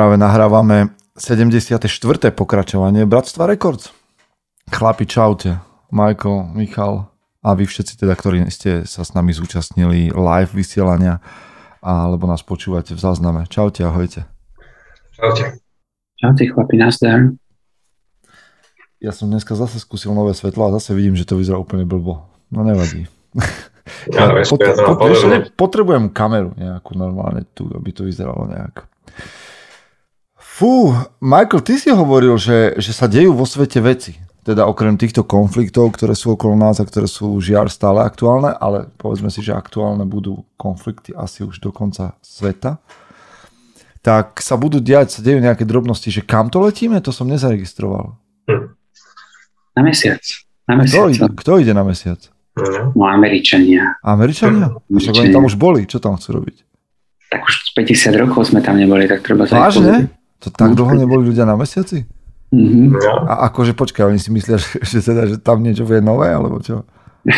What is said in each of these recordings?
práve nahrávame 74. pokračovanie Bratstva Records. Chlapi, čaute. Michael, Michal a vy všetci teda, ktorí ste sa s nami zúčastnili live vysielania alebo nás počúvate v zázname. Čaute, ahojte. Čaute. Čaute chlapi, nazdar. Ja som dneska zase skúsil nové svetlo a zase vidím, že to vyzerá úplne blbo. No nevadí. Ja, vieš, Pot- ja pot- potrebujem kameru nejakú normálne tu, aby to vyzeralo nejak. Fú, Michael, ty si hovoril, že, že sa dejú vo svete veci. Teda okrem týchto konfliktov, ktoré sú okolo nás a ktoré sú žiar stále aktuálne, ale povedzme si, že aktuálne budú konflikty asi už do konca sveta. Tak sa budú diať, sa dejú nejaké drobnosti, že kam to letíme, to som nezaregistroval. Na mesiac. Na Kto, mesiac. ide- kto ide na mesiac? No. No, Američania. Američania? Však oni tam už boli, čo tam chcú robiť? Tak už 50 rokov sme tam neboli, tak treba sa... Vážne? To tak dlho neboli ľudia na mesiaci? Mhm. No. A akože počkaj, oni si myslia, že, že, teda, že tam niečo je nové, alebo čo?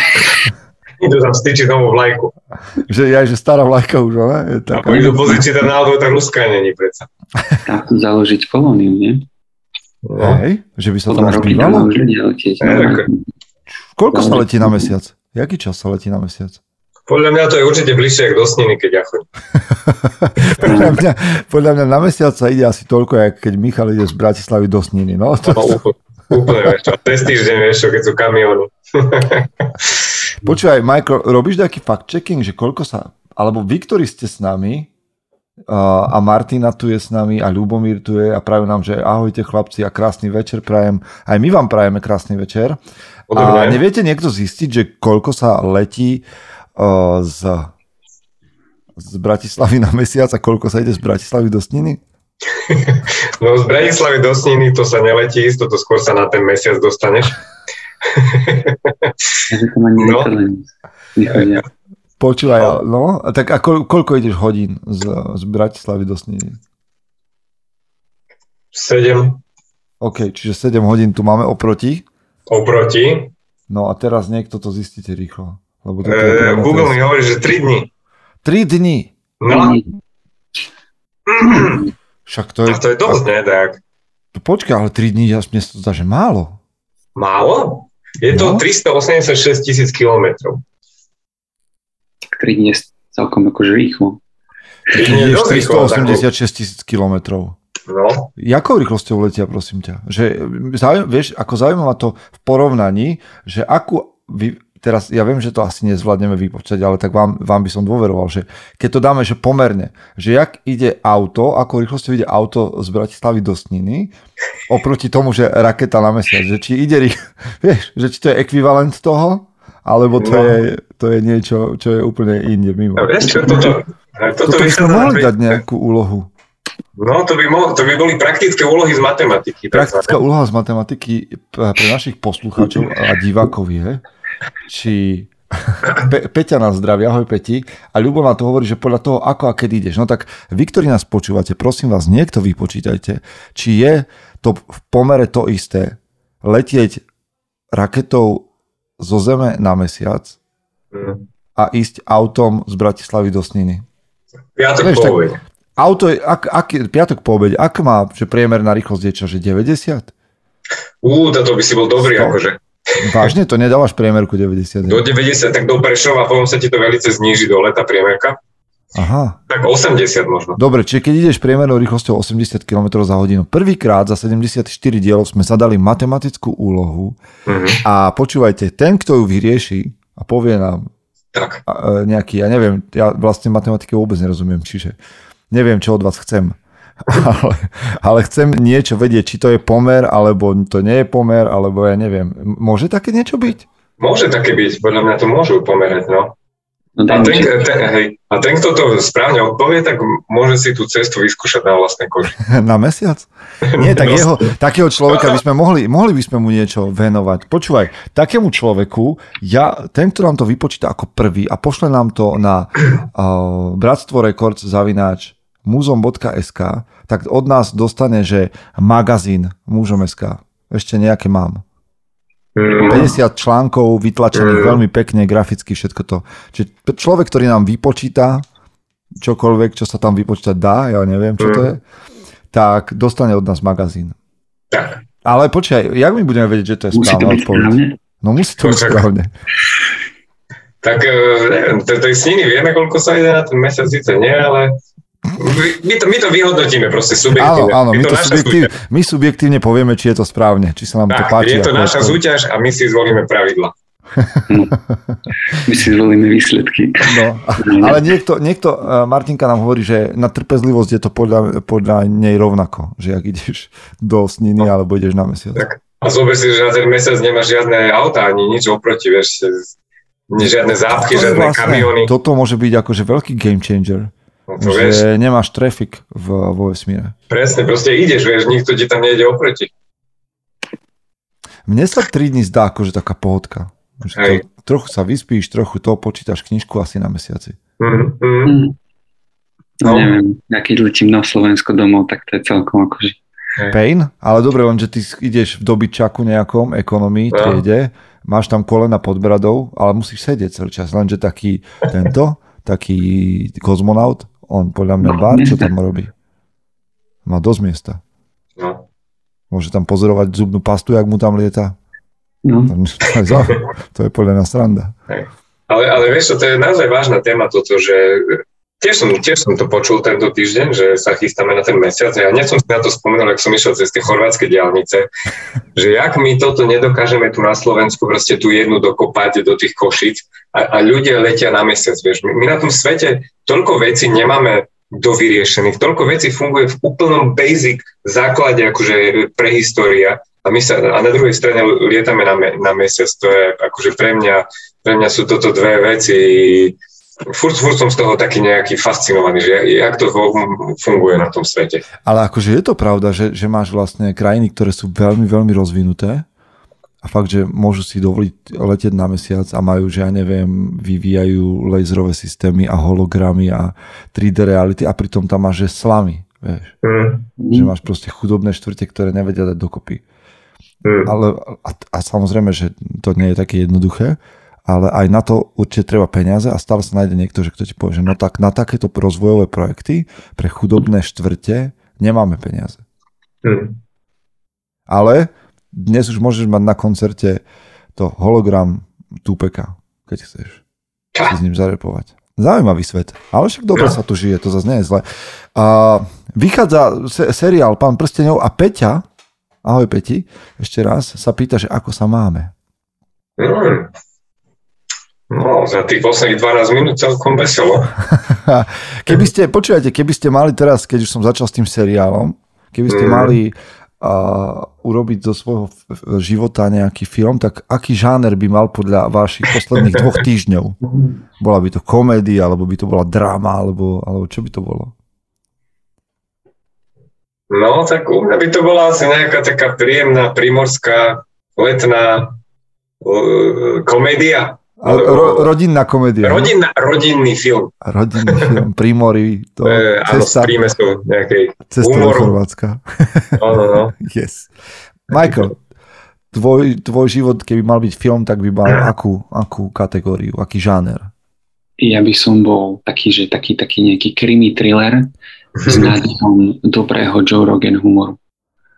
Idú tam styčiť novú vlajku. Že aj, že stará vlajka už, ale je A taká. po idú pozrieť, či tá náhodou tá ruská není predsa. Tam chcú založiť kolóniu, nie? No. Hej, že by sa Potom tam už bývalo? tam tak- Koľko sa letí na mesiac? Jaký čas sa letí na mesiac? Podľa mňa to je určite bližšie ako do Sniny, keď ja chodím. podľa, mňa, podľa mňa na mesiac sa ide asi toľko, jak keď Michal ide z Bratislavy do Sniny. No, to, No, úplne, úplne vieš čo. Cez týždeň, vieš čo, keď sú kamiony. Počúvaj, Michael, robíš nejaký fact-checking, že koľko sa, alebo vy, ktorí ste s nami, a Martina tu je s nami a Ľubomír tu je a prajú nám, že ahojte chlapci a krásny večer prajem. Aj my vám prajeme krásny večer. A neviete niekto zistiť, že koľko sa letí z, z Bratislavy na mesiac a koľko sa ide z Bratislavy do Sniny? No z Bratislavy do Sniny to sa neletí, isto to skôr sa na ten mesiac dostaneš. No. Počúvaj, no, a tak a koľ, koľko ideš hodín z, z Bratislavy do Sniny? 7 OK, čiže 7 hodín tu máme oproti. oproti. No a teraz niekto to zistíte rýchlo. Lebo je E, Google mi hovorí, že 3 dní. 3 dní. No, Však to je... a to je dosť, ne? Tak. Počkaj, ale 3 dní, ja, mne to zdá, že málo. Málo? Je to No. 386 tisíc kilometrov. 3 dní je celkom akože rýchlo. Ty nie je Ideš dosť rýchlo, tak- 386 tisíc kilometrov. No, Jakou rýchlosťou letia, prosím ťa? Že, zaujímavé, vieš, ako zaujímavé to v porovnaní, že akú, vy, teraz ja viem, že to asi nezvládneme vypočať, ale tak vám, vám by som dôveroval, že keď to dáme, že pomerne, že jak ide auto, ako rýchlosťou ide auto z Bratislavy do Sniny, oproti tomu, že raketa na mesiac, že či ide rýchlo, vieš, že či to je ekvivalent toho, alebo to, No. je, to je niečo, čo je úplne inde mimo. a vieš čo, toto, toto Toto by sme mohli dať nejakú úlohu. No, to by, mo- to by boli praktické úlohy z matematiky. Praktická úloha z matematiky pre našich poslucháčov a divákov je, či Pe- Peťa nás zdraví, ahoj Peti. A Ľubo na to hovorí, že podľa toho, ako a kedy ideš. No tak vy, ktorí nás počúvate, prosím vás, niekto vypočítajte, či je to v pomere to isté letieť raketou zo Zeme na mesiac a ísť autom z Bratislavy do Sniny. Piatok Vieš, po obede. Auto je, ak, ak, piatok po obede, ak má, že priemerná rýchlosť čo, že 90? Ú, toto by si bol dobrý, Sto. akože. Vážne, to nedávaš priemerku 90. Do 90, tak do Prešova, potom sa ti to velice zníži do leta priemerka. Aha. Tak 80 možno. Dobre, čiže keď ideš priemernou rýchlosťou 80 km za hodinu, prvýkrát za 74 dielov sme zadali matematickú úlohu Mhm. a počúvajte, ten, kto ju vyrieši a povie nám Tak. e, nejaký, ja neviem, ja vlastne matematike vôbec nerozumiem, čiže neviem, čo od vás chcem. Ale, ale chcem niečo vedieť, či to je pomer, alebo to nie je pomer, alebo ja neviem. Môže také niečo byť? Môže také byť, podľa mňa to môžu pomerať, no. No A ten, ten, hej, a ten, kto to správne odpovie, tak môže si tú cestu vyskúšať na vlastnej koži. Na mesiac? Nie, tak jeho, takého človeka by sme mohli, mohli by sme mu niečo venovať. Počúvaj, takému človeku, ja, ten, kto nám to vypočíta ako prvý a pošle nám to na uh, Bratstvo Records zavináč muzom.sk, tak od nás dostane, že magazín mužom.sk. Ešte nejaké mám. Mm, 50 článkov vytlačených Mm. veľmi pekne, graficky, všetko to. Čiže človek, ktorý nám vypočíta čokoľvek, čo sa tam vypočítať dá, ja neviem, čo to Mm. je, tak dostane od nás magazín. Tak. Ale počkaj, jak my budeme vedieť, že to je Musí správna odpoveď? No musí to byť správne. Tak e, neviem, je sniny, vieme, koľko sa ide na ten mesiac, síce nie, ale my, my, to, my to vyhodnotíme proste Áno, subjektívne. áno, my, je to to naša subjektív, súťaž. my subjektívne povieme, či je to správne, či sa nám to Tak, páči. je to naša odpoveď. súťaž a my si zvolíme pravidla. My si zvolíme výsledky. No, ale niekto, niekto, eh, Martinka nám hovorí, že na trpezlivosť je to podľa, podľa nej rovnako, že ak ideš do sniny alebo ideš na mesiac. Tak. A zober si, že na ten mesiac nemáš žiadne auta ani nič oproti, vieš, žiadne zápchy, To žiadne kamiony. toto môže byť akože veľký game changer, No, to vieš, že nemáš trafik v, vo vesmíre. presne, proste ideš, vieš, nikto ti tam nejde oproti. Mne sa 3 dní zdá akože taká pohodka. Že to, trochu sa vyspíš, trochu to, počítaš knižku asi na mesiaci. Mm, mm. No. neviem, ja keď letím na Slovensko domov, tak to je celkom akože... Pain, ale dobre, len, že ty ideš v dobyčaku nejakom, ekonomii, No. triede, máš tam kolena pod bradou, ale musíš sedieť celý čas, lenže taký tento, taký kozmonaut, on podľa mňa No, bar, čo miesta. tam robí? Má dosť miesta. No. Môže tam pozorovať zubnú pastu, jak mu tam lieta. No, To je, podľa mňa sranda. Ale, ale vieš to je naozaj vážna téma toto, že tiež som, tiež som to počul tento týždeň, že sa chystáme na ten mesiac ja hneď som si na to spomenul, ak som išiel cez tie chorvátske diálnice, že jak my toto nedokážeme tu na Slovensku proste tu jednu dokopať do tých košíc a, a ľudia letia na mesiac, vieš. My, my na tom svete toľko vecí nemáme dovyriešených, toľko vecí funguje v úplnom basic základe akože prehistória a my sa, a na druhej strane lietame na, me, na mesiac, to je akože pre mňa, pre mňa sú toto dve veci, furt, furt som z toho taký nejaký fascinovaný, že jak to funguje na tom svete. Ale akože je to pravda, že, že máš vlastne krajiny, ktoré sú veľmi, veľmi rozvinuté a fakt, že môžu si dovoliť letieť na mesiac a majú, že ja neviem, vyvíjajú laserové systémy a hologramy a 3D reality a pritom tam máš, že slamy, vieš. Mm, Že máš proste chudobné štvrte, ktoré nevedia dať dokopy. mm. Ale, a, a samozrejme, že to nie je také jednoduché, ale aj na to určite treba peniaze a stále sa nájde niekto, že kto ti povie, že no tak na takéto rozvojové projekty pre chudobné štvrte nemáme peniaze. Mm. Ale dnes už môžeš mať na koncerte to hologram Tupeka, keď chceš si s ním zarepovať. Zaujímavý svet. Ale však dobre sa tu žije, to zase nie je zle. A vychádza se- seriál Pán prstenov a Peťa, ahoj Peti, ešte raz, sa pýta, že ako sa máme. Mm. No, za tých posledných 12 minút celkom veselo. Keby ste, počúvajte, keby ste mali teraz, keď už som začal s tým seriálom, keby ste Mm. mali uh, urobiť zo svojho života nejaký film, tak aký žáner by mal podľa vašich posledných dvoch týždňov? Bola by to komédia, alebo by to bola drama, alebo, alebo čo by to bolo? No, tak u mňa by to bola asi nejaká taká príjemná primorská letná uh, komédia. Ro, rodinná komédia. no? Rodinná, rodinný film. Rodinný film, Primory, to E, áno, z cesta, prímesou nejakej. cesta do humoru. Chorvátska. No, no, no. Yes. Michael, tvoj, tvoj život, keby mal byť film, tak by mal akú, akú kategóriu, aký žáner? ja by som bol taký, že taký, taký nejaký krimi thriller s nádejom dobrého Joe Rogan humoru.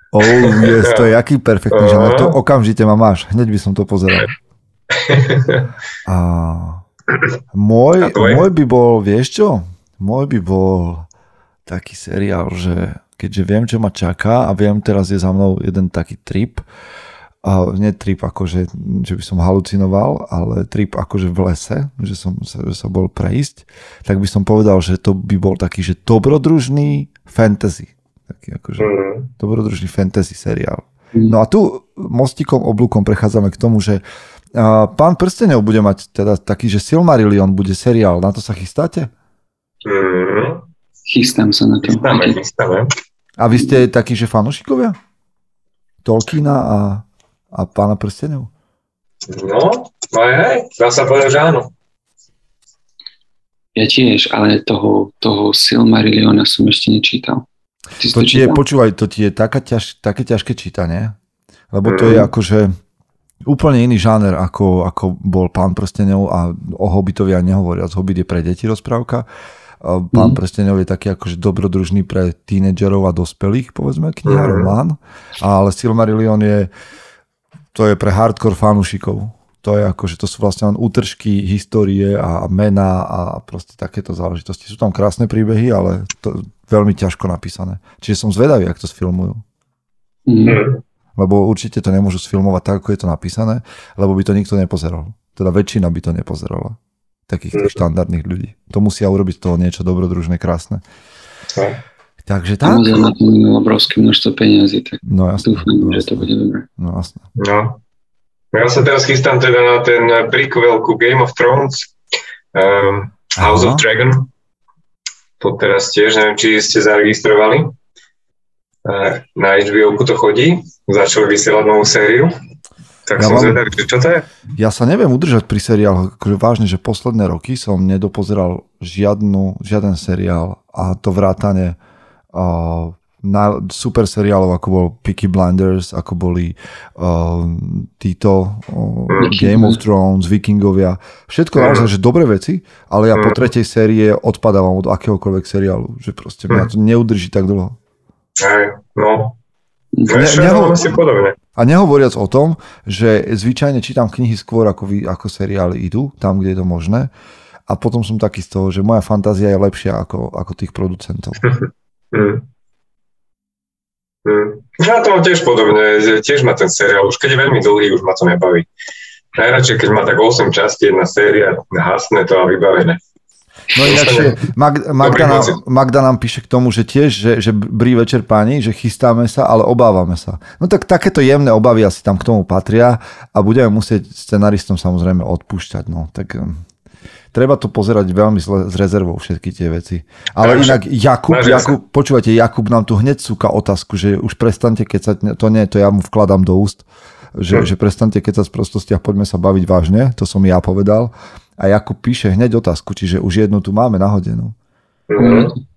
Oh, yes, to je aký perfektný žáner. To okamžite ma máš. Hneď by som to pozeral. A môj, A môj by bol, vieš čo? Môj by bol taký seriál, že keďže viem, čo ma čaká a viem, teraz je za mnou jeden taký trip, a nie trip akože, že by som halucinoval, ale trip akože v lese, že som sa, že sa bol prejsť, tak by som povedal, že to by bol taký, že dobrodružný fantasy. Taký akože Mm. dobrodružný fantasy seriál. Mm. No a tu mostikom, oblúkom prechádzame k tomu, že a, pán Prstenov bude mať teda taký, že Silmarillion bude seriál. Na to sa chystáte? Mm. Chystám sa na to. Chystáme, chystáme. A vy ste takí, že fanúšikovia? Tolkiena a, a pána Prstenov? No, aj hej, dá sa povedať, že áno. Ja tiež, ale toho, toho Silmarilliona som ešte nečítal. Ty To ti je, počúvaj, to ti je taká ťaž, také ťažké čítanie, lebo to Mhm. je akože úplne iný žáner, ako, ako bol pán Prstenov a o Hobbitovi ja nehovoriac. Hobbit je pre deti rozprávka. Pán mm. prstenov je taký akože dobrodružný pre tínedžerov a dospelých, povedzme, kniha, mm. román. Ale Silmarillion je, to je pre hardcore fanúšikov. To je akože, to sú vlastne len útržky histórie a mena a proste takéto záležitosti. Sú tam krásne príbehy, ale to veľmi ťažko napísané. Čiže som zvedavý, ak to sfilmujú. Mm. Lebo určite to nemôžu sfilmovať tak, ako je to napísané, lebo by to nikto nepozeral. Teda väčšina by to nepozerala takých tých štandardných ľudí. To musia urobiť toho niečo dobrodružné, krásne. No. Takže tak. Samozrejme na to obrovské množstvo peniazy, tak no, jasne, dúfam, no, že to bude dobré. No jasne. No. Ja sa teraz chystám teda na ten prequel ku Game of Thrones, um, House Aha. of Dragon. To teraz tiež, neviem, či ste zaregistrovali. Uh, na HBO to chodí, začali vysielať novú sériu. Tak ja som mám, zvedavý, čo to je? Ja sa neviem udržať pri seriáloch, akože vážne, že posledné roky som nedopozeral žiadnu, žiaden seriál a to vrátane uh, na, super seriálov, ako bol Peaky Blinders, ako boli uh, títo uh, Game of Thrones, Vikingovia. Všetko mm. naozaj, že dobré veci, ale ja po tretej série odpadávam od akéhokoľvek seriálu, že proste mňa to neudrží tak dlho. Aj, no, Ne, neho, podobne. A nehovoriac o tom, že zvyčajne čítam knihy skôr ako, vy, ako seriály idú, tam, kde je to možné. A potom som taký z toho, že moja fantázia je lepšia ako, ako tých producentov. hmm. Hmm. Ja to mám tiež podobne, tiež ma ten seriál, už keď je veľmi dlhý, už ma to nebaví. Najradšej, keď má tak 8 častí, jedna séria, hasne to a vybavené. No ináč, Mag, Magda, nám, Magda nám píše k tomu, že tiež, že, že brí večer páni, že chystáme sa, ale obávame sa. No tak takéto jemné obavy asi tam k tomu patria a budeme musieť scenaristom samozrejme odpúšťať. No. Tak treba to pozerať veľmi zle, s rezervou všetky tie veci. Ale Takže, inak Jakub, Jakub, počúvajte, Jakub nám tu hneď súka otázku, že už prestante, keď sa, to nie, to ja mu vkladám do úst, že, hm. že prestante keď sa z prostostiach, poďme sa baviť vážne, to som ja povedal. A Jakub píše hneď otázku, čiže už jednu tu máme nahodenú. Mm-hmm.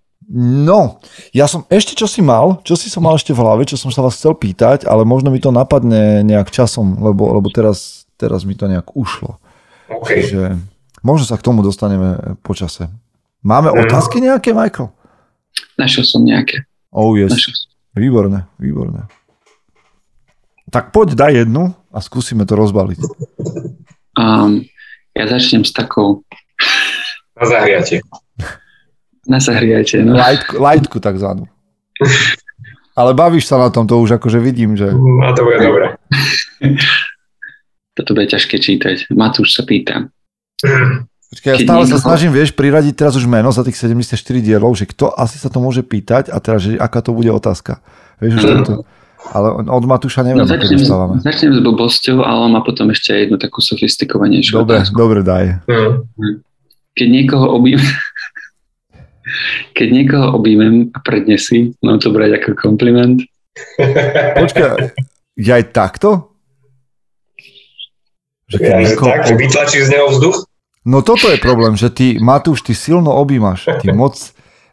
No, ja som ešte čo si mal, čo si som mal ešte v hlave, čo som sa vás chcel pýtať, ale možno mi to napadne nejak časom, lebo, lebo teraz, teraz mi to nejak ušlo. Okay. Čiže možno sa k tomu dostaneme po čase. Máme mm. otázky nejaké, Michael? Našiel som nejaké. Oh yes. Našiel som. Výborné, výborné. Tak poď, daj jednu a skúsime to rozbaliť. Um, ja začnem s takou... Na zahriate. Na zahriate, no. Lightku, lightku takzvanú. Ale bavíš sa na tom, to už akože vidím, že... A to bude dobré. Toto bude ťažké čítať. Matúš sa pýta. Počkej, ja stále sa snažím, vieš, priradiť teraz už meno za tých 74 dielov, že kto asi sa to môže pýtať a teraz, že aká to bude otázka. Vieš, už to... Ale od Matúša neviem, no, začnem, začnem s blbosťou, ale má potom ešte jednu takú sofistikovanejšiu Dobre, otázku. dobre, daj. Keď niekoho obím... Keď niekoho objímem a prednesí, mám to brať ako kompliment. Počkaj, ja aj takto? Že keď ja, niekoho... tak, že vytlačíš z neho vzduch? No toto je problém, že ty, Matúš, ty silno objímaš. Ty moc,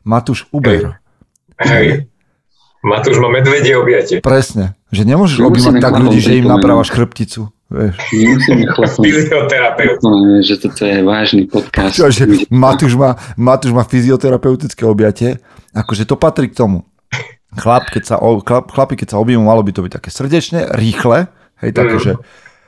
Matúš, uber. Hej. Matúš má medvedie objatie. Presne. Že nemôžeš no, objímať tak ľudí, že im napraváš chrbticu. Vieš. Fyzioterapeut. No, že toto je vážny podcast. Čo, že Matúš má, Matúš má fyzioterapeutické objatie. Akože to patrí k tomu. Chlap, keď sa, chlap, chlapi, keď sa objímu, malo by to byť také srdečne, rýchle. Hej, také, mm. že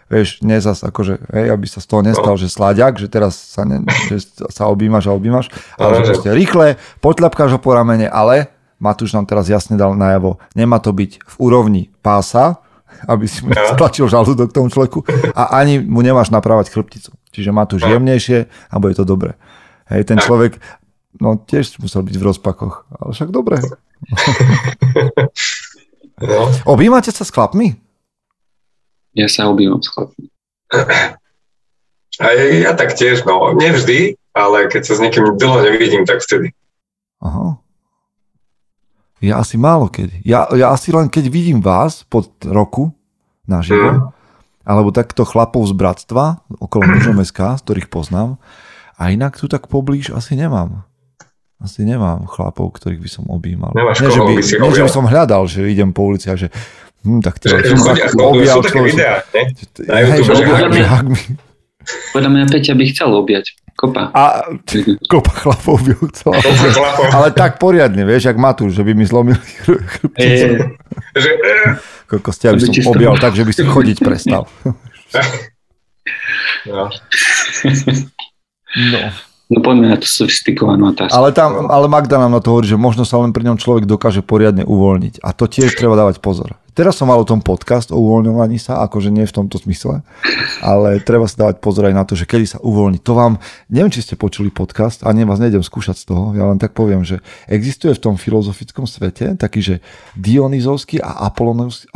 vieš, nie zas akože, hej, aby sa z toho nestal, no. že sláďak, že teraz sa, ne, že sa objímaš a objímaš, ale no, že proste rýchle, potľapkáš ho po ramene, ale Matúš nám teraz jasne dal najavo, nemá to byť v úrovni pása, aby si mu stlačil žalúdok tomu človeku a ani mu nemáš naprávať chrbticu. Čiže Matúš jemnejšie a bude to dobre. Hej, ten človek, no tiež musel byť v rozpakoch, ale však dobre. No. Objímate sa s chlapmi? Ja sa objímam s chlapmi. A ja tak tiež, no, nevždy, ale keď sa s niekým dlho nevidím, tak vtedy. Aha. Ja asi málo kedy. Ja, ja asi len keď vidím vás pod roku naživo, mm. alebo takto chlapov z bratstva okolo Mužom SK, z ktorých poznám, a inak tu tak poblíž asi nemám. Asi nemám chlapov, ktorých by som objímal. Nemáš nie, že by, by si nie, že by som hľadal, že idem po ulici a že hm, tak teda som tak objal. Sú také videá, ne? Na YouTube, že Podľa mňa Peťa by chcel objať. Kopa. A kopa chlapov by ho chcela. Ale tak poriadne, vieš, jak Matúš, že by mi zlomili chr- chrbticu. E, Že, eh, Koľko ste, aby som objal tak, že by si chodiť prestal. no. No. no poďme na tú sofistikovanú otázku. Ale, tam, ale Magda nám na to hovorí, že možno sa len pri ňom človek dokáže poriadne uvoľniť. A to tiež treba dávať pozor. Teraz som mal o tom podcast o uvoľňovaní sa, akože nie v tomto smysle, ale treba si dávať pozor aj na to, že kedy sa uvoľní. To vám, neviem, či ste počuli podcast, a ne, vás nejdem skúšať z toho, ja len tak poviem, že existuje v tom filozofickom svete taký, že dionizovský a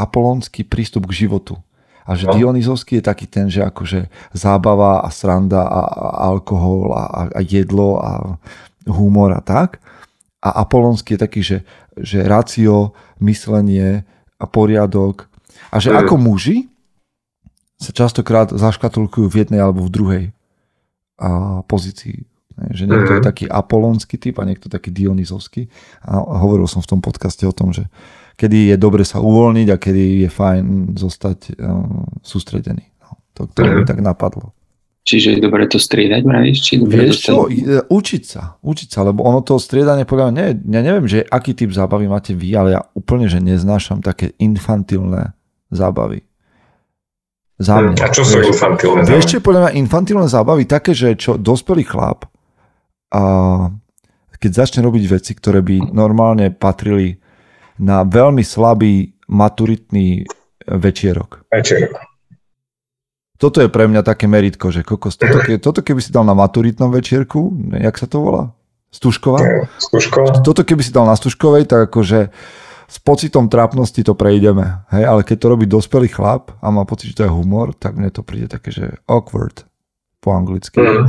apolonský, prístup k životu. A že No. Dionizovský je taký ten, že akože zábava a sranda a, a alkohol a, a, a jedlo a humor a tak. A Apolonský je taký, že, že racio, myslenie a poriadok. A že ako muži sa častokrát zaškatulkujú v jednej alebo v druhej a, pozícii. Že niekto je Mhm. taký apolonský typ a niekto taký dionizovský. A hovoril som v tom podcaste o tom, že kedy je dobre sa uvoľniť a kedy je fajn zostať sústredený. No, to, to mi Mhm. tak napadlo. Čiže je dobre to striedať, vravíš? Či Vieš čo, dostať- e, učiť sa, učiť sa, lebo ono to striedanie podľa mňa, nie, ja neviem, že aký typ zábavy máte vy, ale ja úplne, že neznášam také infantilné zábavy. Za mňa. A čo sú Vieš- infantilné Vieš, čo zábavy? je podľa mňa infantilné zábavy? Také, že čo dospelý chlap a keď začne robiť veci, ktoré by normálne patrili na veľmi slabý maturitný večierok. Večer. Toto je pre mňa také meritko, že kokos, toto, ke, toto keby si dal na maturitnom večierku, jak sa to volá? Stužková? Skúško? Toto keby si dal na Stužkovej, tak akože s pocitom trápnosti to prejdeme. Hej? Ale keď to robí dospelý chlap a má pocit, že to je humor, tak mne to príde také, že awkward po anglicky. Mm.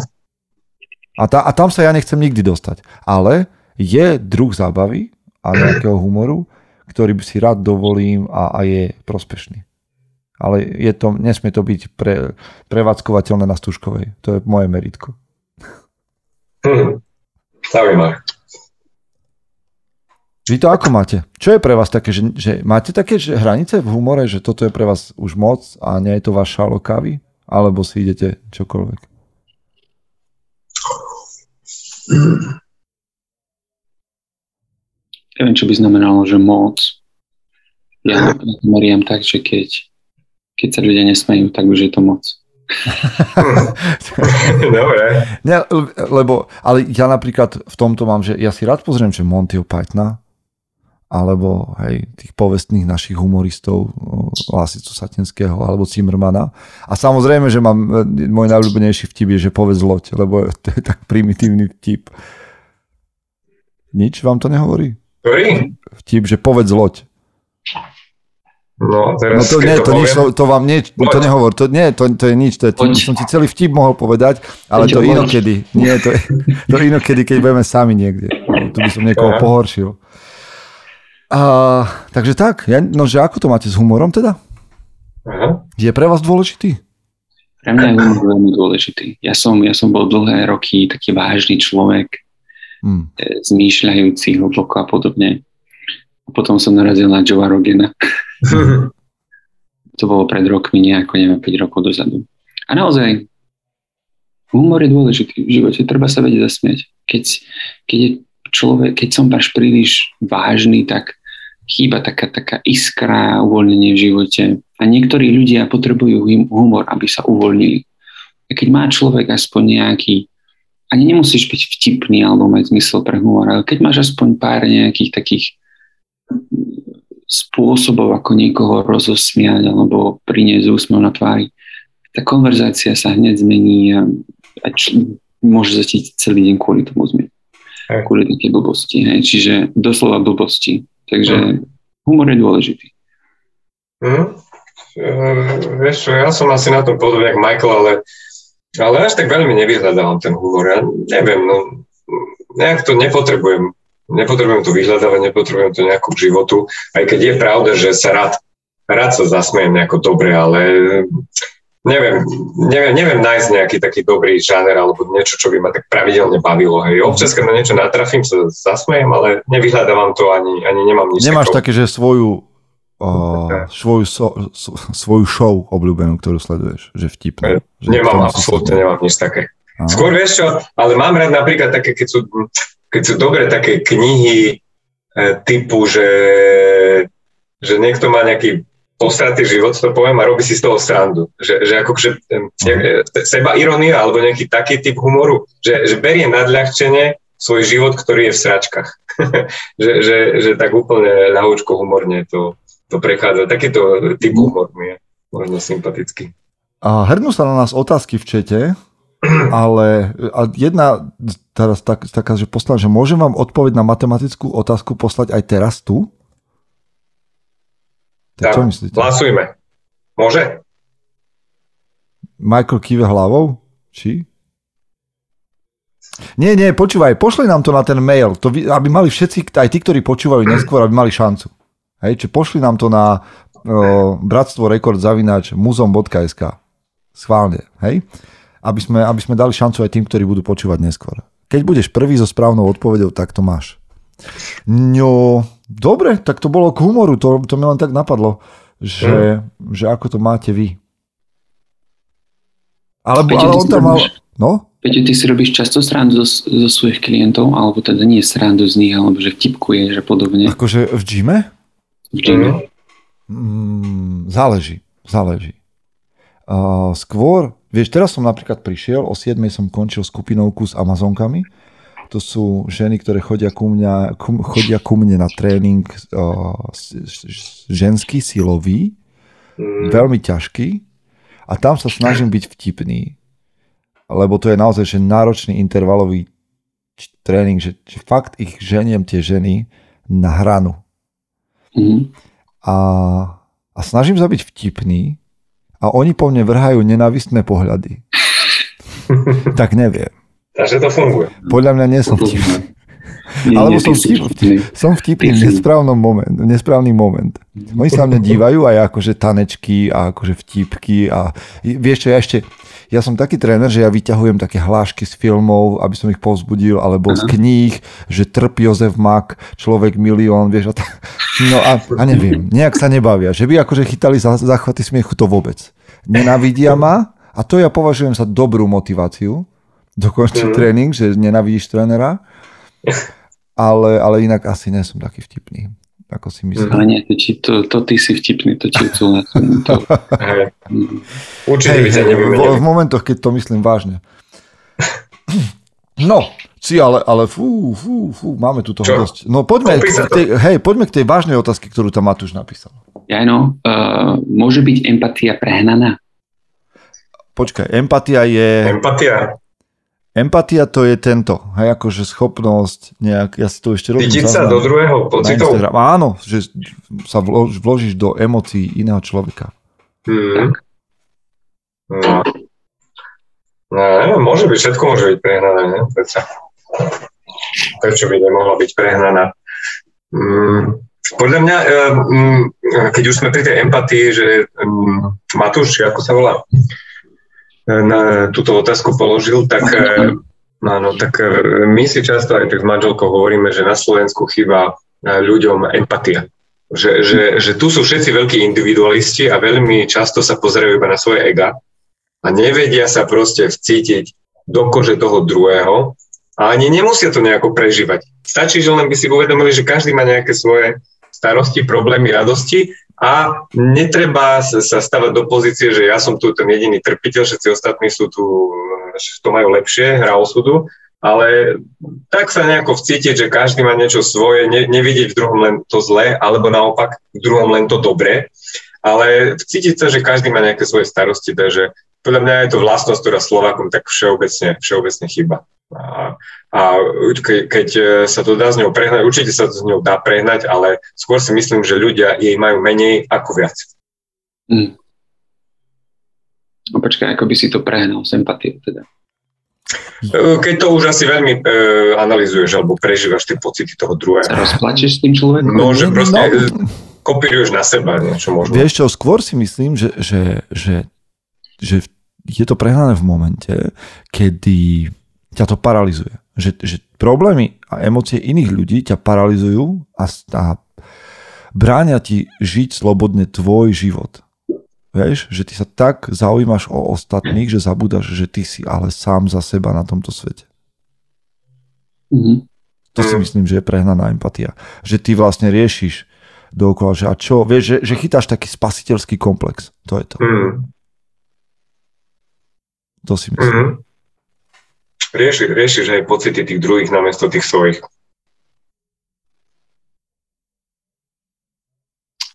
A, tá, a tam sa ja nechcem nikdy dostať. Ale je druh zábavy a nejakého humoru, ktorý by si rád dovolím a, a je prospešný. Ale je to, nesmie to byť pre, prevádzkovateľné na Stužkovej. To je moje meritko. Hm. Zaujímavé. Vy to ako máte? Čo je pre vás také, že, že máte také že hranice v humore, že toto je pre vás už moc a nie je to váš šálo kávy? Alebo si idete čokoľvek? Neviem, čo by znamenalo, že moc. Ja to meriam tak, že keď, keď sa ľudia nesmejú, tak už je to moc. Dobre. Ne, lebo, ale ja napríklad v tomto mám, že ja si rád pozriem, že Montyho Pythona, alebo hej, tých povestných našich humoristov, o, Lasicu Satinského, alebo Zimmermana. A samozrejme, že mám, e, môj najľúbenejší vtip je, že povedz loď, lebo to je tak primitívny vtip. Nič vám to nehovorí? Ktorý? Vtip, že povedz loď. No, No teraz, to keď nie, to, nič, poviem, to, to vám nie, to nehovor, to nie, to, to je nič, to je, Loď. som ti celý vtip mohol povedať, ale to inokedy. Nie, to, to inokedy, keď budeme sami niekde. Tu by som niekoho Aha. pohoršil. A, takže tak, ja, no že ako to máte s humorom teda? Aha. Je pre vás dôležitý? Pre mňa je humor veľmi dôležitý. Ja som, ja som bol dlhé roky taký vážny človek, Hm. e, zmýšľajúci hlboko a podobne. Potom som narazil na Joe Rogena. To bolo pred rokmi, nejako, neviem, 5 rokov dozadu. A naozaj, humor je dôležitý v živote, treba sa vedieť zasmiať. Keď, keď je človek, keď som až príliš vážny, tak chýba taká, taká iskra, uvoľnenie v živote. A niektorí ľudia potrebujú hum- humor, aby sa uvoľnili. A keď má človek aspoň nejaký, ani nemusíš byť vtipný alebo mať zmysel pre humor, ale keď máš aspoň pár nejakých takých spôsobov, ako niekoho rozosmiať alebo priniesť úsmev na tvári, tá konverzácia sa hneď zmení a, a č- môže zatiť celý deň kvôli tomu zmeniť. Hej. Kvôli také blbosti. Hej. Čiže doslova blbosti. Takže humor je dôležitý. Hm? E, vieš ja som asi na tom podobne ako Michael, ale, ale až tak veľmi nevyhľadávam ten humor. Ja neviem, no, nejak to nepotrebujem. Nepotrebujem to vyhľadávať, nepotrebujem to nejakú k životu. Aj keď je pravda, že sa rád, rád sa zasmejem nejako dobre, ale neviem, neviem, neviem nájsť nejaký taký dobrý žáner alebo niečo, čo by ma tak pravidelne bavilo. Hej. Občas, keď na niečo natrafím, sa zasmejem, ale nevyhľadávam to ani, ani nemám nič Nemáš takého. také, že svoju, uh, svoju, so, svoju show obľúbenú, ktorú sleduješ, že vtipné. Že Nemám, absolútne nemám nič také. Áno. Skôr vieš čo, ale mám rád napríklad také, keď sú, keď sú dobre také knihy e, typu, že, že niekto má nejaký posratý život, to poviem, a robí si z toho srandu. Že, že ako, že, uh-huh. seba ironia alebo nejaký taký typ humoru, že, že berie nadľahčenie svoj život, ktorý je v sračkách. že, že, že tak úplne ľahúčko humorne to, to prechádza. Takýto typ humor mi je možno sympatický. A hrnú sa na nás otázky v čete, ale a jedna teraz tak, taká, že poslám, že môžem vám odpoveď na matematickú otázku poslať aj teraz tu? Tak, čo myslíte? Hlasujme. Môže? Michael kýve hlavou? Či? Nie, nie, počúvaj, pošli nám to na ten mail, to, aby mali všetci, aj tí, ktorí počúvajú neskôr, aby mali šancu. Hej, či pošli nám to na o, bratstvo rekord zavináč muzom.sk. Schválne, hej? Aby sme, aby sme dali šancu aj tým, ktorí budú počúvať neskôr. Keď budeš prvý so správnou odpovedou, tak to máš. No, dobre, tak to bolo k humoru, to, to mi len tak napadlo, že, mm. že ako to máte vy. Alebo, ale on tam mal... No? Peťo, ty si robíš často srandu zo, zo svojich klientov, alebo teda nie srandu z nich, alebo že vtipkuješ a podobne? Akože v gyme? V gyme? Mm, záleží, záleží. Uh, skôr, vieš, teraz som napríklad prišiel, o 7 som končil skupinovku s Amazonkami, to sú ženy, ktoré chodia ku, mňa, ku, chodia ku mne na tréning uh, ženský, silový, mm. veľmi ťažký a tam sa snažím byť vtipný, lebo to je naozaj že náročný intervalový tréning, že, že fakt ich ženiem tie ženy na hranu. Mm. A, a snažím sa byť vtipný a oni po mne vrhajú nenávistné pohľady. tak neviem. Takže to funguje. Podľa mňa nie som vtipný. Alebo som, vtip, vtipný. som vtipný v nesprávnom moment, v nesprávny moment. Oni sa na mňa dívajú aj akože tanečky a akože vtipky a vieš čo, ja ešte, ja som taký tréner, že ja vyťahujem také hlášky z filmov, aby som ich povzbudil, alebo Aha. z kníh, že trp Jozef Mak, človek milión, vieš. A tak. No a, a neviem, nejak sa nebavia. Že by akože chytali za, záchvaty smiechu, to vôbec. Nenavidia ma a to ja považujem za dobrú motiváciu, dokončiť mm. tréning, že nenavidíš trénera. Ale, ale inak asi nie som taký vtipný, ako si myslím. Ale nie, to, to, to ty si vtipný, to ti odsúhlasujem. To... Určite hey, hey, v, v momentoch, keď to myslím vážne. No, si, ale, ale fú, fú, fú, máme tu toho dosť. No poďme, k tej, hej, poďme k tej vážnej otázke, ktorú tam Matúš napísal. Ja no, uh, môže byť empatia prehnaná? Počkaj, empatia je... Empatia. Empatia to je tento, hej, akože schopnosť nejak, ja si to ešte robím. Vidieť sa do druhého pocitov? Áno, že sa vlož, vložíš do emócií iného človeka. Hmm. No. no, môže byť, všetko môže byť prehnané, ne? Prečo? Prečo by nemohla byť prehnaná? Hmm. Podľa mňa, mm, keď už sme pri tej empatii, že mm, Matúš, ako sa volá? Na túto otázku položil, tak, eh, áno, tak eh, my si často aj tak s manželkou hovoríme, že na Slovensku chýba eh, ľuďom empatia. Že, že, že tu sú všetci veľkí individualisti a veľmi často sa pozerajú iba na svoje ega a nevedia sa proste vcítiť do kože toho druhého a ani nemusia to nejako prežívať. Stačí, že len by si uvedomili, že každý má nejaké svoje starosti, problémy, radosti a netreba sa stavať do pozície, že ja som tu ten jediný trpiteľ, všetci ostatní sú tu, to majú lepšie, hra osudu, ale tak sa nejako vcítiť, že každý má niečo svoje, ne, nevidieť v druhom len to zlé, alebo naopak v druhom len to dobré, ale vcítiť sa, že každý má nejaké svoje starosti, takže podľa mňa je to vlastnosť, ktorá Slovákom tak všeobecne, všeobecne chyba. A, a ke, keď e, sa to dá s ňou prehnať, určite sa to s ňou dá prehnať, ale skôr si myslím, že ľudia jej majú menej ako viac. Mm. No počkaj, ako by si to prehnal, sympatiou teda? E, keď to už asi veľmi e, analizuješ alebo prežívaš tie pocity toho druhého. Sa rozplačeš s tým človekom? No, že proste no. kopíruješ na seba niečo možno. Vieš čo, skôr si myslím, že, že, že, že je to prehnané v momente, kedy ťa to paralizuje. Že, že problémy a emócie iných ľudí ťa paralizujú a, a bráňa ti žiť slobodne tvoj život. Vieš, že ty sa tak zaujímaš o ostatných, že zabúdaš, že ty si ale sám za seba na tomto svete. Mhm. To si myslím, že je prehnaná empatia. Že ty vlastne riešiš dookola, že a čo, vieš, že, že chytáš taký spasiteľský komplex. To je to. Mm. To si myslím. Mm. Rieši, riešiš aj pocity tých druhých namiesto tých svojich.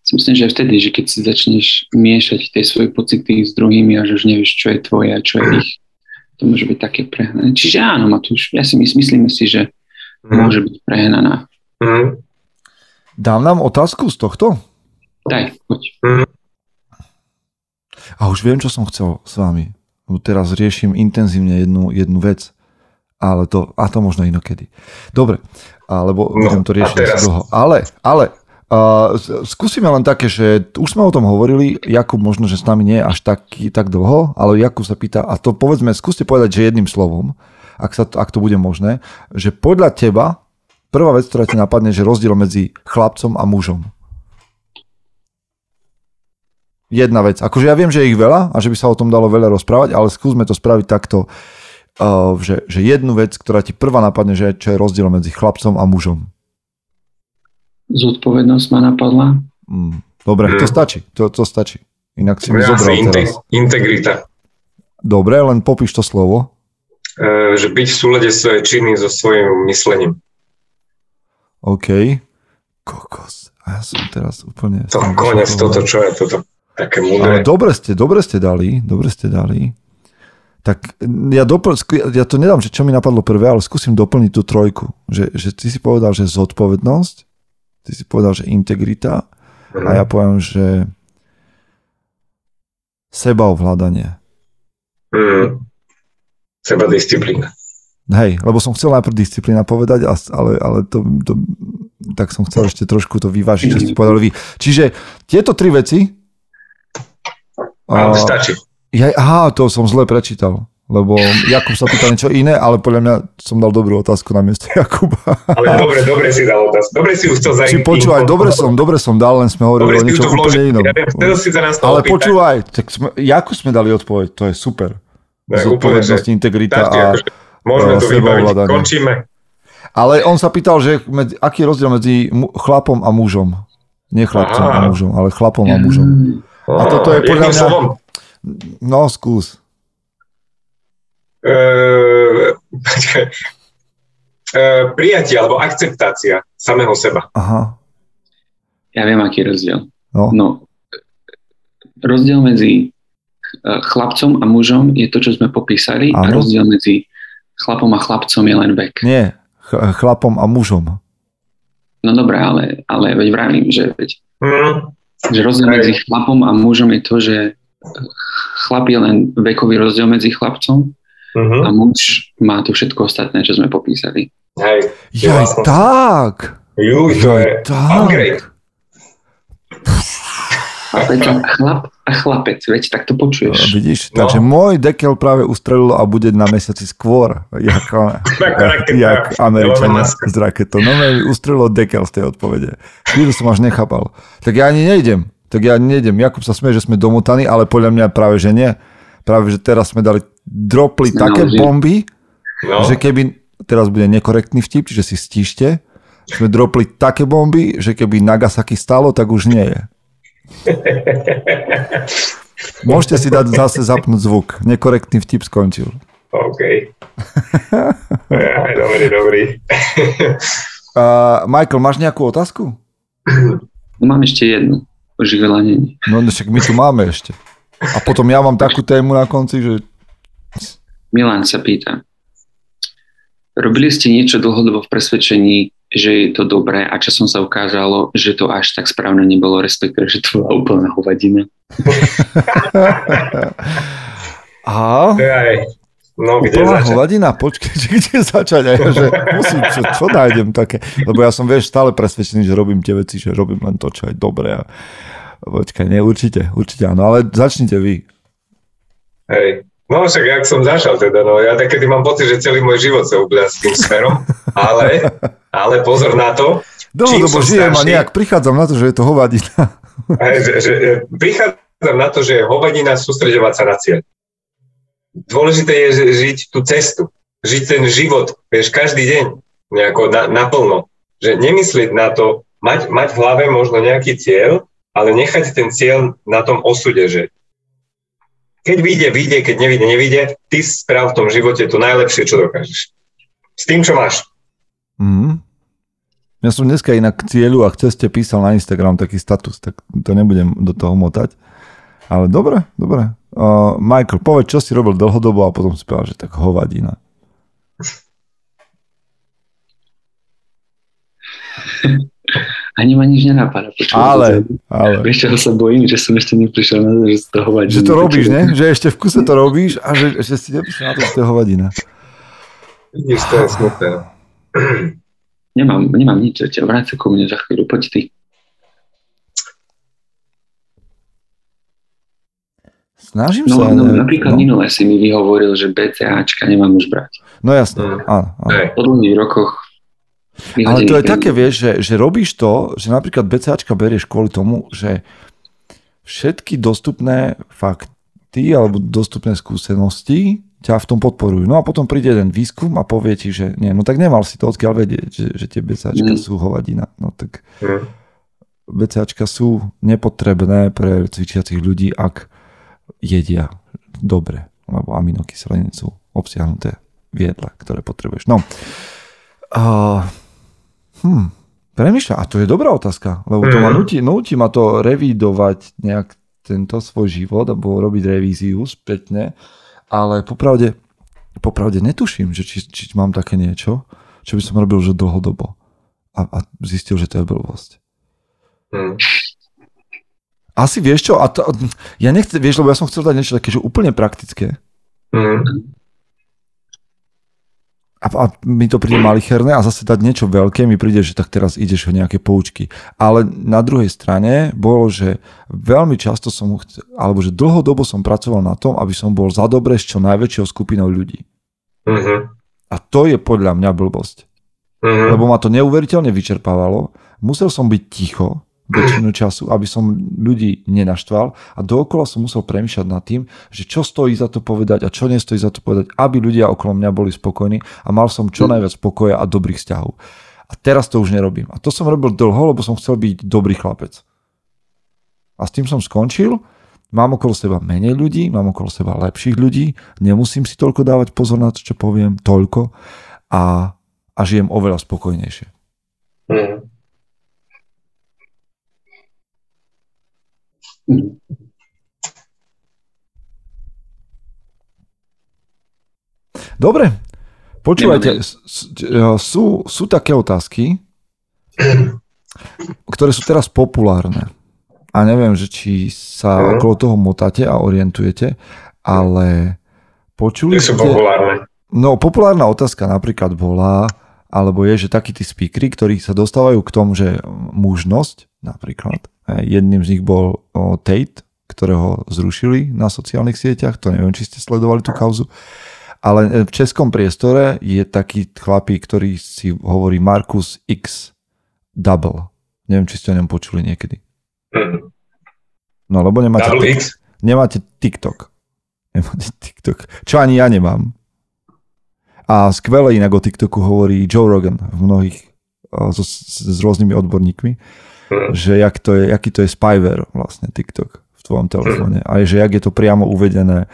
Si myslím, že vtedy, že keď si začneš miešať tie svoje pocity s druhými a že už nevieš, čo je tvoje a čo je ich, to môže byť také prehnané. Čiže áno, Matúš, ja si mys- myslíme si, že Mm. môže byť prehnaná. Mm. Dám nám otázku z tohto? Daj, poď. A už viem, čo som chcel s vami. Lebo teraz riešim intenzívne jednu, jednu vec. Ale to, a to možno inokedy. Dobre, alebo No, budem to riešiť asi dlho. Ale, ale, uh, skúsime len také, že už sme o tom hovorili, Jakub možno, že s nami nie je až taký, tak dlho, ale Jakub sa pýta, a to povedzme, skúste povedať, že jedným slovom, ak, sa to, ak to bude možné, že podľa teba, prvá vec, ktorá ti napadne, že rozdiel medzi chlapcom a mužom. Jedna vec. Akože ja viem, že je ich veľa a že by sa o tom dalo veľa rozprávať, ale skúsme to spraviť takto, uh, že, že jednu vec, ktorá ti prvá napadne, že čo je rozdiel medzi chlapcom a mužom. Zodpovednosť ma napadla. Mm. Dobre, to Mm. stačí. To, to stačí. Inak si mi Ja zobral asi inte, teraz. integrita. Dobre, len popíš to slovo. E, že byť v súlade svoje činy so svojím myslením. OK. Kokos. A ja som teraz úplne... To konec, toto čo je, toto také Ale múdre. dobre ste, dobre ste dali, dobre ste dali. Tak ja, dopl- ja to nedám, že čo mi napadlo prvé, ale skúsim doplniť tú trojku. Že, že ty si povedal, že zodpovednosť, ty si povedal, že integrita a ja poviem, že sebaovládanie. Mm. Seba disciplína. Hej, lebo som chcel najprv disciplína povedať, ale, ale to, to, tak som chcel ešte trošku to vyvážiť, čo ste povedali vy. Čiže tieto tri veci... Ale a- stačí. Ja, aha, to som zle prečítal, lebo Jakub sa pýta niečo iné, ale podľa mňa som dal dobrú otázku na miesto Jakuba. Ale dobre, dobre si dal otázku. Dobre si ju chcel Či počúvaj, dobre som, dobre som dal, len sme hovorili Dobre o niečom úplne inom. Ja viem, chcel si sa nás to Ale opýtať. počúvaj, tak sme, Jakub sme dali odpoveď, to je super. Zodpovednosť, integrita a... akože Môžeme a to vybaviť. Končíme. Ale on sa pýtal, že medzi, aký je rozdiel medzi chlapom a mužom. Nie chlapcom a mužom, ale chlapom a mužom. A toto je podľa mňa- slovom, No, skús. e. E, prijatie alebo akceptácia samého seba. Aha. Ja viem, aký je rozdiel. No. No, rozdiel medzi eh, chlapcom a mužom je to, čo sme popísali a Áno. rozdiel medzi chlapom a chlapcom je len vek. Nie, ch- chlapom a mužom. No dobré, ale, ale veď vravím, že, veď, Mm. Že rozdiel medzi chlapom a mužom je to, že chlap je len vekový rozdiel medzi chlapcom Mhm. a muž má to všetko ostatné, čo sme popísali. Hej, Jaj, vlastne- tak. juj, to je tak. upgrade. Chlap a chlapec, veď tak to No, počuješ. vidíš, No. takže môj dekel práve ustrelil a bude na mesiaci skôr, jak, Ako raketa. jak Američania z raketou. No mi ustrelilo dekel z tej odpovede. Chvíľu som až nechápal. Tak ja ani nejdem. Tak ja ani nejdem. Jakub sa smie, že sme domotaní, ale podľa mňa práve, že nie. Práve, že teraz sme dali, dropli Sme také naložili. bomby, No, že keby, teraz bude nekorektný vtip, čiže si stíšte, sme dropli také bomby, že keby Nagasaki stalo, tak už nie je. Môžete si dať zase zapnúť zvuk. Nekorektný vtip skončil. OK. Aj, dobrý, dobrý. Uh, Michael, máš nejakú otázku? No, mám ešte jednu. Oživelanie. No však my tu máme ešte. A potom ja mám takú tému na konci, že Milan sa pýta. Robili ste niečo dlhodobo v presvedčení, že je to dobré a časom sa ukázalo, že to až tak správne nebolo, respektíve, že to bola úplná hovadina. Aj, no, kde úplná začať? hovadina, počkej, že kde začať? A ja, že musím, čo, čo nájdem také? Lebo ja som, vieš, stále presvedčený, že robím tie veci, že robím len to, čo je dobré. A... Počkaj, nie, určite, určite áno, ale začnite vy. Hej. No však jak som začal teda, no ja takedy mám pocit, že celý môj život sa ubľa s tým smerom, ale, ale pozor na to, Dlhodobo žijem a starší- nejak prichádzam na to, že je to hovadina. že, že e, prichádzam na to, že je hovadina sústredovať sa na cieľ. Dôležité je žiť tú cestu, žiť ten život, vieš, každý deň nejako na, naplno. Že nemyslieť na to, mať, mať v hlave možno nejaký cieľ, ale nechať ten cieľ na tom osude, že keď vyjde, vyjde, keď nevyjde, nevyjde, ty sprav v tom živote to najlepšie, čo dokážeš. S tým, čo máš. Mm. Ja som dneska inak k cieľu a k ceste písal na Instagram taký status, tak to nebudem do toho motať. Ale dobre, dobre. Uh, Michael, povedz, čo si robil dlhodobo a potom si povedal, že tak hovadina. Ani ma nič nenapadá. Ale, ale. Vieš, čoho sa bojím, že som ešte neprišiel na to, že to hovadina. Že to robíš, ne? Že ešte v kuse to robíš a že, že si neprišiel na to, že to je hovadina. Vidíš, to je smutné. Nemám, nemám nič, ťa vráť sa ku mne za chvíľu, poď ty. Snažím No, sa. no ne- napríklad no. minule si mi vyhovoril, že BCAčka nemám už brať. No jasné, Mm. áno. áno. Po dlhých rokoch Ale to je vyhodených také, vieš, že, že robíš to, že napríklad BCAčka berieš kvôli tomu, že všetky dostupné fakty alebo dostupné skúsenosti ťa v tom podporujú. No a potom príde jeden výskum a povie ti, že nie, no tak nemal si to odkiaľ vedieť, že, že tie BCAčka Mm. sú hovadina. No tak Hm. BCAčka sú nepotrebné pre cvičiacich ľudí, ak jedia dobre, lebo aminokyseliny sú obsiahnuté v jedle, ktoré potrebuješ. No. Uh, hm, premýšľa, a to je dobrá otázka, lebo to ma Mhm. nutí, nutí ma to revidovať nejak tento svoj život, alebo robiť revíziu spätne, ale popravde, popravde netuším, že či, či mám také niečo, čo by som robil že dlhodobo a, a zistil, že to je blbosť. Hm. Asi vieš čo, a to, ja nechcem, vieš, lebo ja som chcel dať niečo také, že úplne praktické. Hm. A, a mi to príde malicherné a zase dať niečo veľké mi príde, že tak teraz ideš o nejaké poučky. Ale na druhej strane bolo, že veľmi často som, alebo že dlhodobo som pracoval na tom, aby som bol za dobre s čo najväčšou skupinou ľudí. Mhm. A to je podľa mňa blbosť. Mhm. Lebo ma to neuveriteľne vyčerpávalo. Musel som byť ticho väčšinu času, aby som ľudí nenaštval a dookola som musel premýšľať nad tým, že čo stojí za to povedať a čo nestojí za to povedať, aby ľudia okolo mňa boli spokojní a mal som čo najviac pokoja a dobrých vzťahov. A teraz to už nerobím. A to som robil dlho, lebo som chcel byť dobrý chlapec. A s tým som skončil. Mám okolo seba menej ľudí, mám okolo seba lepších ľudí, nemusím si toľko dávať pozor na to, čo poviem, toľko a, a žijem oveľa spokojnejšie. Hm. Dobre, počúvajte, s- sú, sú také otázky, ktoré sú teraz populárne. A neviem, že či sa Mhm. okolo toho motáte a orientujete, ale počuli sú ste... populárne. No, populárna otázka napríklad bola, alebo je, že takí tí speakery, ktorí sa dostávajú k tomu, že mužnosť napríklad, jedným z nich bol Tate, ktorého zrušili na sociálnych sieťach, to neviem, či ste sledovali tú kauzu, ale e, v českom priestore je taký chlapík, ktorý si hovorí Markus X Double. Neviem, či ste o ňom počuli niekedy. No, lebo nemáte, Double tik- X? nemáte TikTok. Nemáte TikTok. Čo ani ja nemám. A skvele inak o TikToku hovorí Joe Rogan v mnohých o, so, s, s rôznymi odborníkmi, že jak to je, aký to je spyware vlastne TikTok v tvojom telefóne a že jak je to priamo uvedené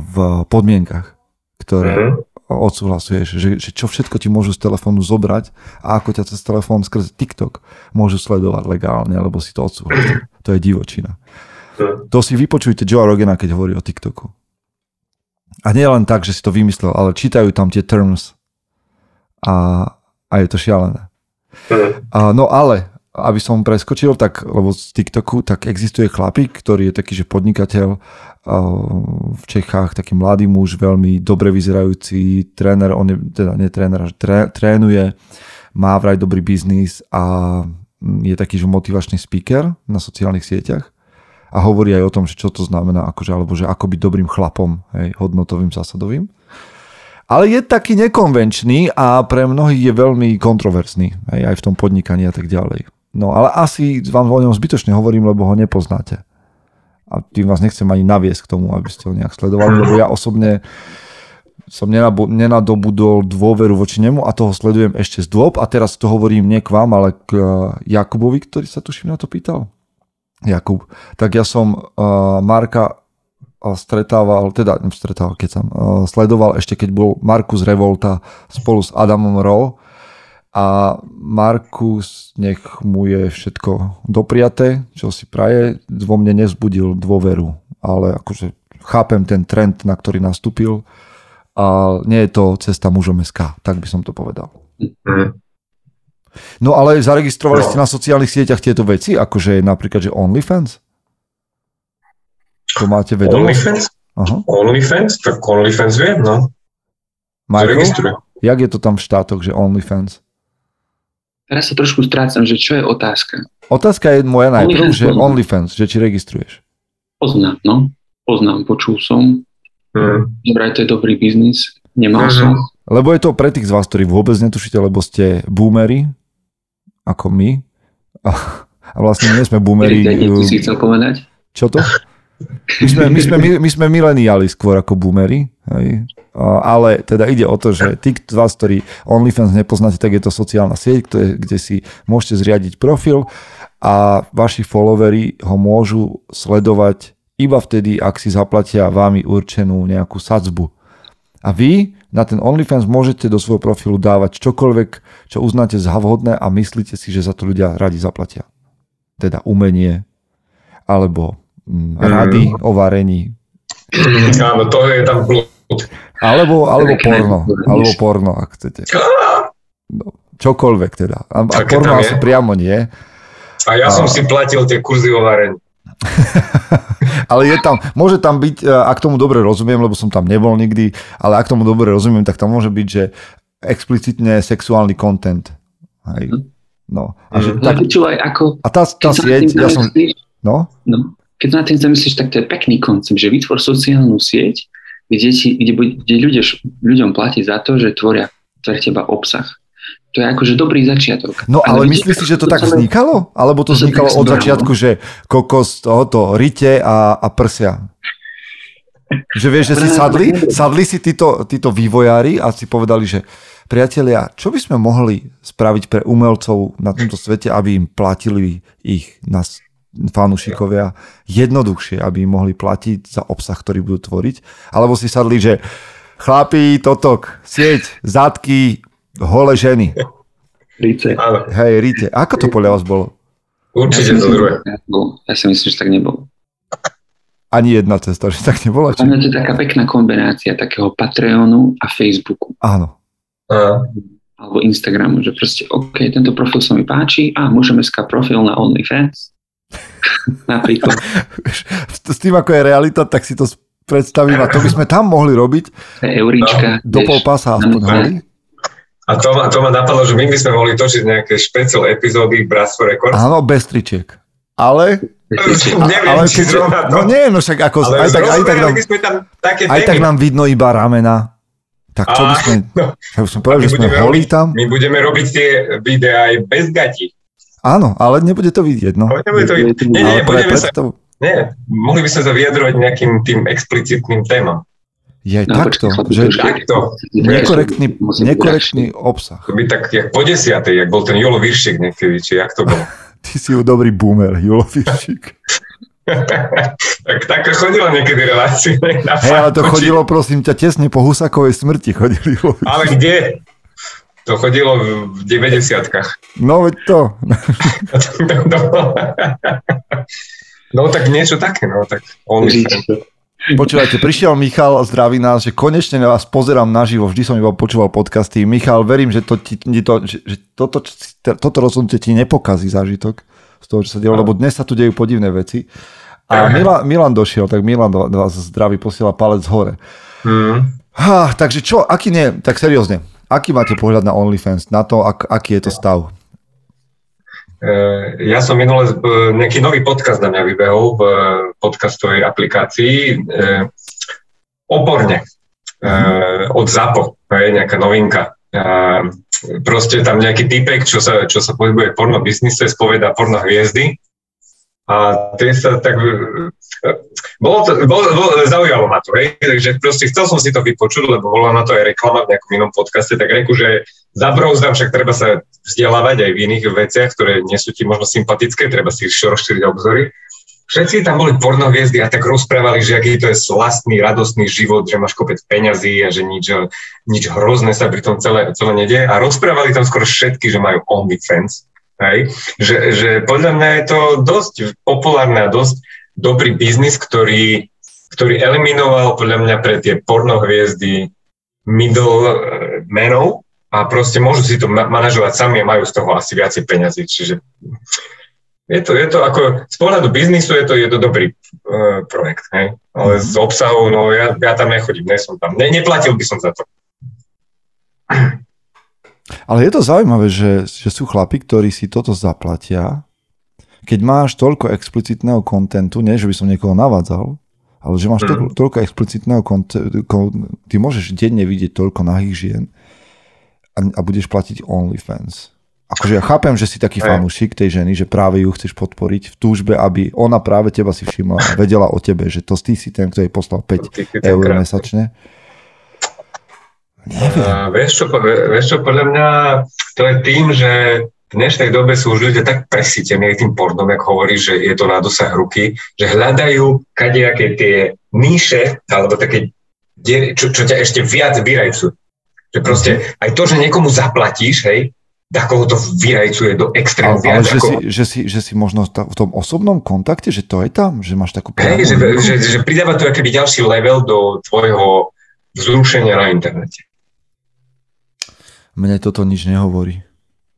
v podmienkach, ktoré Mhm. odsúhlasuješ, že, že čo všetko ti môžu z telefónu zobrať a ako ťa cez telefón skrze TikTok môžu sledovať legálne, lebo si to odsúhlasil. To je divočina. Hm. To si vypočujte Joe Rogana, keď hovorí o TikToku. A nie len tak, že si to vymyslel, ale čítajú tam tie terms a, a je to šialené. Hm. A, no ale, aby som preskočil, tak, lebo z TikToku, tak existuje chlapík, ktorý je taký, že podnikateľ a, v Čechách, taký mladý muž, veľmi dobre vyzerajúci, tréner, on je, teda nie tréner, tré, trénuje, má vraj dobrý biznis a mm, je taký, že motivačný speaker na sociálnych sieťach a hovorí aj o tom, že čo to znamená, akože, alebo že ako byť dobrým chlapom, hej, hodnotovým, zásadovým. Ale je taký nekonvenčný a pre mnohých je veľmi kontroverzný, hej, aj v tom podnikaní a tak ďalej. No ale asi vám o ňom zbytočne hovorím, lebo ho nepoznáte. A tým vás nechcem ani naviesť k tomu, aby ste ho nejak sledovali, lebo ja osobne som nenadobudol dôveru voči nemu a toho sledujem ešte z dôb a teraz to hovorím nie k vám, ale k eh, Jakubovi, ktorý sa tuším na to pýtal. Jakub. Tak ja som uh, Marka eh, stretával, teda stretával, keď som uh, sledoval ešte, keď bol Markus Revolta spolu s Adamom Ro a Markus, nech mu je všetko dopriaté, čo si praje, vo mne nezbudil dôveru, ale akože chápem ten trend, na ktorý nastúpil a nie je to cesta mužom SK, tak by som to povedal. Mm. No ale zaregistrovali no. ste na sociálnych sieťach tieto veci, akože napríklad, že OnlyFans? To máte vedomosť? OnlyFans? Aha. OnlyFans? Tak OnlyFans viem, no. Michael, jak je to tam v štátoch, že OnlyFans? Teraz sa trošku strácam, že čo je otázka. Otázka je moja najprv, že OnlyFans, že či registruješ. Poznám, no. Poznám, počul som. Mm. Dobre, to je dobrý biznis. Nemal mm. som. Lebo je to pre tých z vás, ktorí vôbec netušíte, lebo ste boomery, ako my. A, a vlastne nie sme boomery. Ty si chcel povedať? Čo to? My sme, my sme, my, my sme mileniali skôr ako boomery, hej. ale teda ide o to, že tí z vás, ktorí OnlyFans nepoznáte, tak je to sociálna sieť, kde, kde si môžete zriadiť profil a vaši followery ho môžu sledovať iba vtedy, ak si zaplatia vámi určenú nejakú sadzbu. A vy na ten OnlyFans môžete do svojho profilu dávať čokoľvek, čo uznáte za vhodné a myslíte si, že za to ľudia radi zaplatia. Teda umenie, alebo rady mm. o varení. Áno, to je tam Alebo, alebo porno, alebo porno, ak chcete. No, čokoľvek teda. A, a porno asi priamo nie. A ja a... som si platil tie kurzy o varení. ale je tam, môže tam byť, e, ak tomu dobre rozumiem, lebo som tam nebol nikdy, ale ak tomu dobre rozumiem, tak tam môže byť, že explicitne sexuálny content. Hej. Mhm. No. A, že, mhm. tak, Počúvaj, ako, a tá, tá sieť, ja som... No? no? Keď na tým zamyslíš, tak to je pekný koncept, že vytvor sociálnu sieť, kde, ti, kde, kde ľudia, ľuďom platí za to, že tvoria pre teba obsah to je akože dobrý začiatok. No ale, ale myslíš si, že to, to tak samé... vznikalo? Alebo to, to vznikalo od začiatku, že kokos tohoto rite a, a prsia? Že vieš, že si sadli, sadli si títo, títo vývojári a si povedali, že priatelia, čo by sme mohli spraviť pre umelcov na tomto svete, aby im platili ich nás fanúšikovia jednoduchšie, aby im mohli platiť za obsah, ktorý budú tvoriť. Alebo si sadli, že chlapí, totok, sieť, zadky, Hole ženy. Ríce. Hej, Ríte. Ako to podľa vás bolo? Určite ja to druhé. Ja si myslím, že tak nebolo. Ani jedna cesta, že tak nebola? Či... to je taká pekná kombinácia takého Patreonu a Facebooku. Áno. A. Alebo Instagramu, že proste, OK, tento profil sa mi páči, a môžeme ska profil na OnlyFans. Napríklad. S tým, ako je realita, tak si to predstavím a to by sme tam mohli robiť. Eurička. Do pol pása aspoň, a to ma, to ma napadlo, že my by sme mohli točiť nejaké špeciál epizódy Bratstvo Records. Áno, bez tričiek. Ale... Neviem, ale keď, no nie, no však ako... Ale aj tak, aj tak, nám, tam také aj tak nám vidno iba ramena. Tak čo by sme... No, ja by som povedal, že sme holí tam. My budeme robiť tie videá aj bez gatí. Áno, ale nebude to vidieť, no. Nebude to vidieť. Nie, nie, budeme sa... Nie, mohli by sme sa vyjadrovať nejakým tým explicitným témam. Je no, takto, počkej, že takto. Nekorektný, nekorektný obsah. To by tak, jak po desiatej, jak bol ten Julo Viršik niekedy, či jak to bolo. Ty si ju dobrý boomer, Julo Viršik. tak tak chodilo niekedy relácie. Hej, ale to chodilo, prosím ťa, tesne po Husakovej smrti chodili. Ale kde? To chodilo v 90 No veď to. no tak niečo také, no tak. Počúvajte, prišiel Michal, zdraví nás, že konečne vás pozerám naživo, vždy som iba počúval podcasty. Michal, verím, že, to, ti, to, že, že toto, toto rozhodnutie ti nepokazí zážitok z toho, čo sa dialo, lebo dnes sa tu dejú podivné veci. A Milan, Milan došiel, tak Milan vás zdraví posiela palec hore. Mm. Ha, takže čo, aký nie, tak seriózne, aký máte pohľad na OnlyFans, na to, ak, aký je to stav? Eh, ja som minule nejaký nový podcast na mňa vybehol v podcastovej aplikácii oporne od ZAPO, je nejaká novinka. Proste tam nejaký typek, čo sa, čo sa pohybuje v porno biznise, spoveda porno hviezdy a tie sa tak... Bolo to, bolo, bolo, zaujalo ma to, hej, takže proste chcel som si to vypočuť, lebo bola na to aj reklama v nejakom inom podcaste, tak reku, že zabrouzdám, však treba sa vzdelávať aj v iných veciach, ktoré nie sú ti možno sympatické, treba si rozšíriť obzory. Všetci tam boli pornohviezdy a tak rozprávali, že aký to je slastný, radostný život, že máš kopec peňazí a že nič, nič hrozné sa pri tom celé, celé nedie. A rozprávali tam skoro všetky, že majú OnlyFans. Hej? Že, že podľa mňa je to dosť populárne a dosť dobrý biznis, ktorý, ktorý eliminoval podľa mňa pre tie pornohviezdy middle eh, menov a proste môžu si to manažovať sami a majú z toho asi viacej peňazí. Čiže je to, je to ako, z pohľadu biznisu je to, je to dobrý uh, projekt, hej? ale z obsahu, no ja, ja tam nechodím, nie som tam, ne, neplatil by som za to. Ale je to zaujímavé, že, že sú chlapi, ktorí si toto zaplatia, keď máš toľko explicitného kontentu, nie že by som niekoho navádzal, ale že máš toľko, toľko explicitného kontentu, ty môžeš denne vidieť toľko nahých žien a, a budeš platiť OnlyFans. Akože ja chápem, že si taký fanúšik tej ženy, že práve ju chceš podporiť v túžbe, aby ona práve teba si všimla a vedela o tebe, že to ty si ten, kto jej poslal 5 eur mesačne. Neviem. A vieš, čo, vieš čo, podľa mňa to je tým, že v dnešnej dobe sú už ľudia tak presítení tým pornom, ako hovorí, že je to na dosah ruky, že hľadajú kadejaké tie níše, alebo také, čo, čo ťa ešte viac vyrajcujú. Že proste aj to, že niekomu zaplatíš, hej, takoho to vyrajcuje do extrému. Ale, ale že, ako... si, že, si, že si možno v tom osobnom kontakte, že to je tam, že máš takú... Hej, že, že, že pridáva to akýby ďalší level do tvojho vzrušenia na internete. Mne toto nič nehovorí.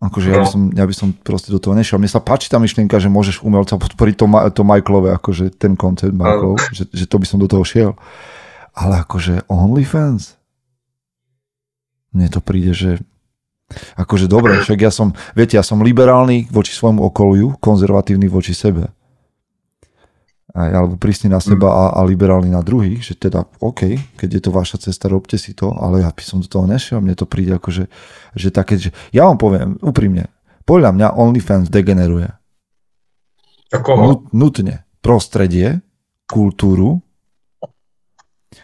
Akože ja, by som, ja by som proste do toho nešiel. Mne sa páči tá myšlienka, že môžeš umelca podporiť to, to Michaelové, akože ten koncept Michaelov, že, že to by som do toho šiel. Ale akože OnlyFans? Mne to príde, že Akože dobre, však ja som, viete, ja som liberálny voči svojmu okoliu, konzervatívny voči sebe. Alebo prísny na seba a, a liberálny na druhých, že teda OK, keď je to vaša cesta, robte si to, ale ja by som do toho nešiel, mne to príde ako, že, že také, že ja vám poviem úprimne, podľa mňa OnlyFans degeneruje. Ako? Nutne. Prostredie, kultúru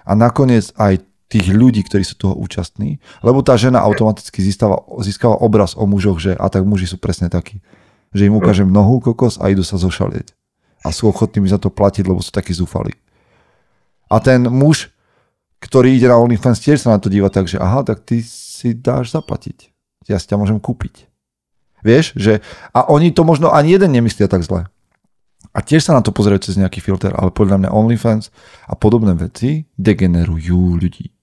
a nakoniec aj tých ľudí, ktorí sú toho účastní, lebo tá žena automaticky získava, získava obraz o mužoch, že a tak muži sú presne takí. Že im ukážem nohu kokos a idú sa zošalieť. A sú ochotní mi za to platiť, lebo sú takí zúfali. A ten muž, ktorý ide na OnlyFans, tiež sa na to díva tak, že aha, tak ty si dáš zaplatiť. Ja si ťa môžem kúpiť. Vieš, že a oni to možno ani jeden nemyslia tak zle. A tiež sa na to pozerajú cez nejaký filter, ale podľa mňa OnlyFans a podobné veci degenerujú ľudí.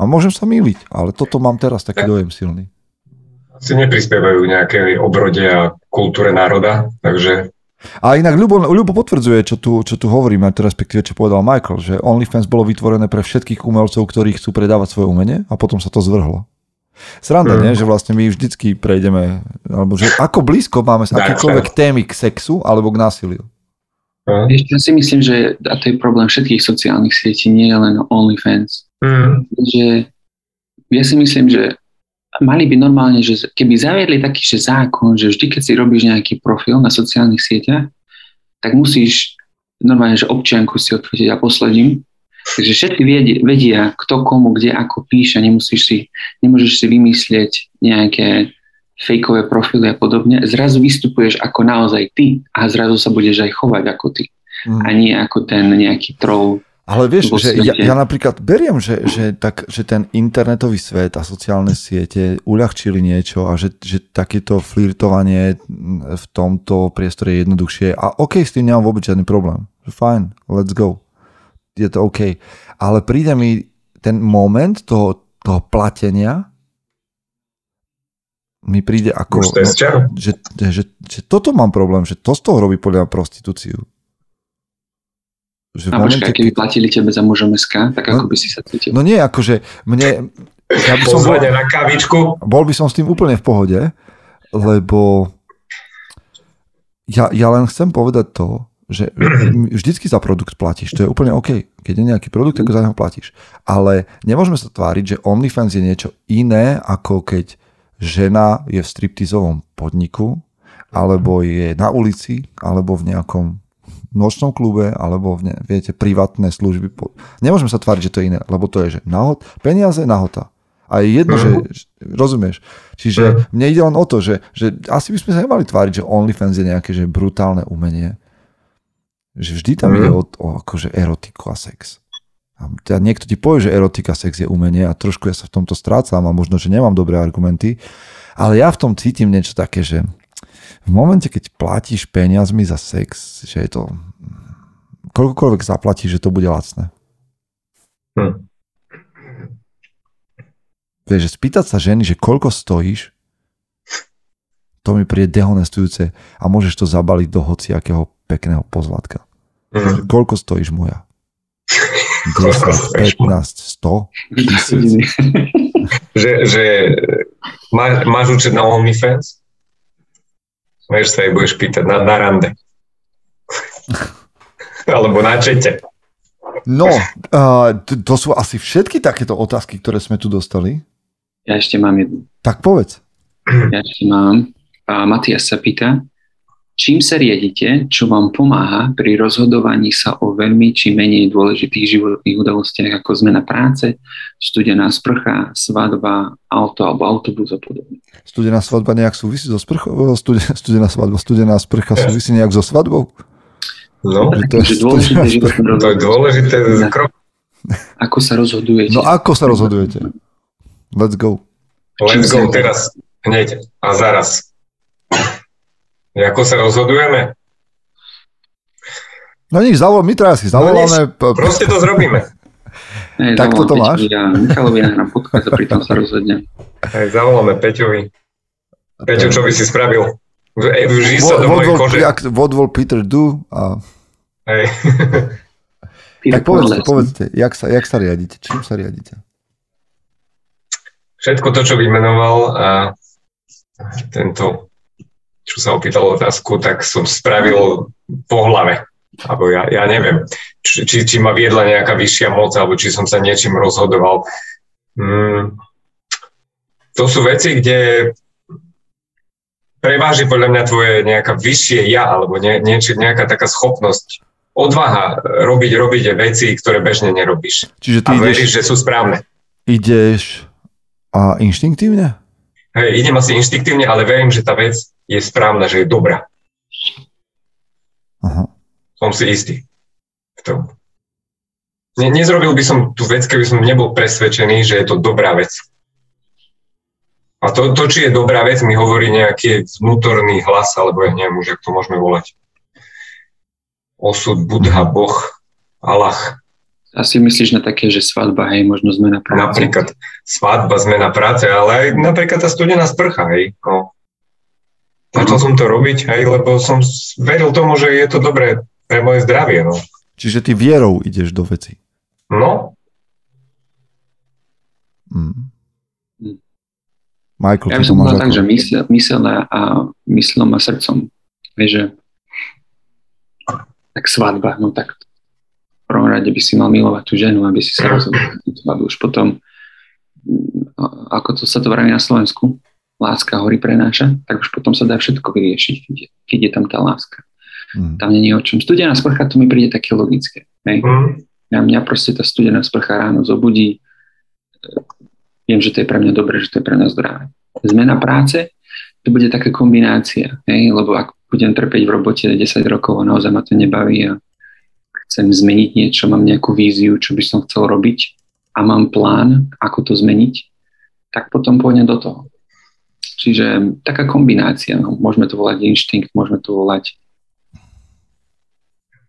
A môžem sa míliť, ale toto mám teraz taký dojem silný. Asi neprispievajú k nejakej obrode a kultúre národa, takže... A inak Ľubo, Ľubo potvrdzuje, čo tu, čo tu hovoríme, to respektíve čo povedal Michael, že OnlyFans bolo vytvorené pre všetkých umelcov, ktorí chcú predávať svoje umenie a potom sa to zvrhlo. Sranda, mm. nie? Že vlastne my vždycky prejdeme, alebo že ako blízko máme sa akékoľvek témy k sexu alebo k násiliu. Mm. ja si myslím, že a to je problém všetkých sociálnych sietí, nie len OnlyFans. Mm. Že ja si myslím, že mali by normálne, že keby zaviedli taký že zákon, že vždy, keď si robíš nejaký profil na sociálnych sieťach, tak musíš normálne, že občianku si odfotiť a posledím. Takže všetci vedia, vedia, kto komu, kde, ako píše, nemusíš si, nemôžeš si vymyslieť nejaké fejkové profily a podobne. Zrazu vystupuješ ako naozaj ty a zrazu sa budeš aj chovať ako ty. Mm. A nie ako ten nejaký troll ale vieš, že ja, ja napríklad beriem, že, že, tak, že ten internetový svet a sociálne siete uľahčili niečo a že, že takéto flirtovanie v tomto priestore je jednoduchšie a OK, s tým nemám vôbec žiadny problém. Fajn, let's go. Je to OK. Ale príde mi ten moment toho, toho platenia mi príde ako... No, že, že, že, že toto mám problém, že to z toho robí podľa prostitúciu. Že a momente, počkaj, keby platili tebe za mužom SK, tak no, ako by si sa cítil? No nie, akože mne... Ja by som bol, na kavičku. Bol by som s tým úplne v pohode, lebo ja, ja len chcem povedať to, že vždycky za produkt platíš, to je úplne OK. Keď je nejaký produkt, tak za neho platíš. Ale nemôžeme sa tváriť, že OnlyFans je niečo iné, ako keď žena je v striptizovom podniku alebo je na ulici, alebo v nejakom nočnom klube, alebo v ne, viete, privátne služby. Nemôžeme sa tváriť, že to je iné, lebo to je, že nahod, peniaze, nahota. A je jedno, že, rozumieš. Čiže uh-huh. mne ide len o to, že, že asi by sme sa nemali tváriť, že OnlyFans je nejaké že brutálne umenie. Že vždy tam uh-huh. ide o, o akože erotiku a sex. A teda niekto ti povie, že erotika, sex je umenie a trošku ja sa v tomto strácam a možno, že nemám dobré argumenty, ale ja v tom cítim niečo také, že v momente, keď platíš peniazmi za sex, že je to koľkokoľvek zaplatíš, že to bude lacné. Hm. Vieš, že spýtať sa ženy, že koľko stojíš, to mi príde dehonestujúce a môžeš to zabaliť do hociakého pekného pozlatka. Mm. Koľko stojíš moja? 10, 15, 100, tisíc? že, že má, máš účet na OnlyFans? Vieš sa jej budeš pýtať na, na rande. Alebo na čete. No, uh, to, to sú asi všetky takéto otázky, ktoré sme tu dostali. Ja ešte mám jednu. Tak povedz. Ja ešte mám. A Matias sa pýta, čím sa riadite, čo vám pomáha pri rozhodovaní sa o veľmi či menej dôležitých životných udalostiach ako zmena práce, studená sprcha, svadba, auto alebo autobus a podobne. Studená svadba nejak súvisí so sprchou? Studená, studená svadba, studená sprcha súvisí nejak so svadbou? No, to, je dôležité, to je dôležité krok. Ako sa rozhodujete? No ako sa rozhodujete? Let's go. Let's go teraz, hneď a zaraz. Ako sa rozhodujeme? No nič, zavol, my teraz si zavoláme. No proste to zrobíme. Hej, tak toto máš? Ja Michalovi nahrám podcast a pritom sa rozhodne. Hej, zavoláme Peťovi. Peťo, čo by si spravil? Vží sa do mojej kože. What will Peter do? A... Hej. tak povedzte, povedzte, jak sa, jak sa riadite? Čím sa riadite? všetko to, čo vymenoval a tento, čo sa opýtal otázku, tak som spravil po hlave. Alebo ja, ja neviem, či, či, či ma viedla nejaká vyššia moc, alebo či som sa niečím rozhodoval. Mm, to sú veci, kde preváži podľa mňa tvoje nejaká vyššie ja, alebo nie, nieči, nejaká taká schopnosť, odvaha robiť, robiť veci, ktoré bežne nerobíš. Čiže ty a ideš, veríš, že sú správne. Ideš a inštinktívne? Hej, idem asi inštinktívne, ale verím, že tá vec je správna, že je dobrá. Aha. Som si istý v tom. Ne, nezrobil by som tú vec, keby som nebol presvedčený, že je to dobrá vec. A to, to či je dobrá vec, mi hovorí nejaký vnútorný hlas, alebo ja neviem už, jak to môžeme volať. Osud, Budha, Boh, Allah. Asi myslíš na také, že svadba, hej, možno zmena práce. Napríklad svadba, zmena práce, ale aj napríklad tá studená sprcha, hej. No. Začal som to robiť, hej, lebo som veril tomu, že je to dobré pre moje zdravie, no. Čiže ty vierou ideš do veci. No. Mm. Michael, ja by som povedal tak, že mysel, mysel a myslom a srdcom. Vieš, že tak svadba, no tak prvom rade by si mal milovať tú ženu, aby si sa rozhodol. Už potom, mm, ako to sa to vraví na Slovensku, láska hory prenáša, tak už potom sa dá všetko vyriešiť, keď je, keď je tam tá láska. Mm. Tam není o čom. Studená sprcha, to mi príde také logické. Hej? Mm. Ja, mňa proste tá studená sprcha ráno zobudí. Viem, že to je pre mňa dobré, že to je pre mňa zdravé. Zmena práce, to bude taká kombinácia, hej? lebo ak budem trpeť v robote 10 rokov a naozaj ma to nebaví a chcem zmeniť niečo, mám nejakú víziu, čo by som chcel robiť a mám plán, ako to zmeniť, tak potom pôjdem do toho. Čiže taká kombinácia, no, môžeme to volať inštinkt, môžeme to volať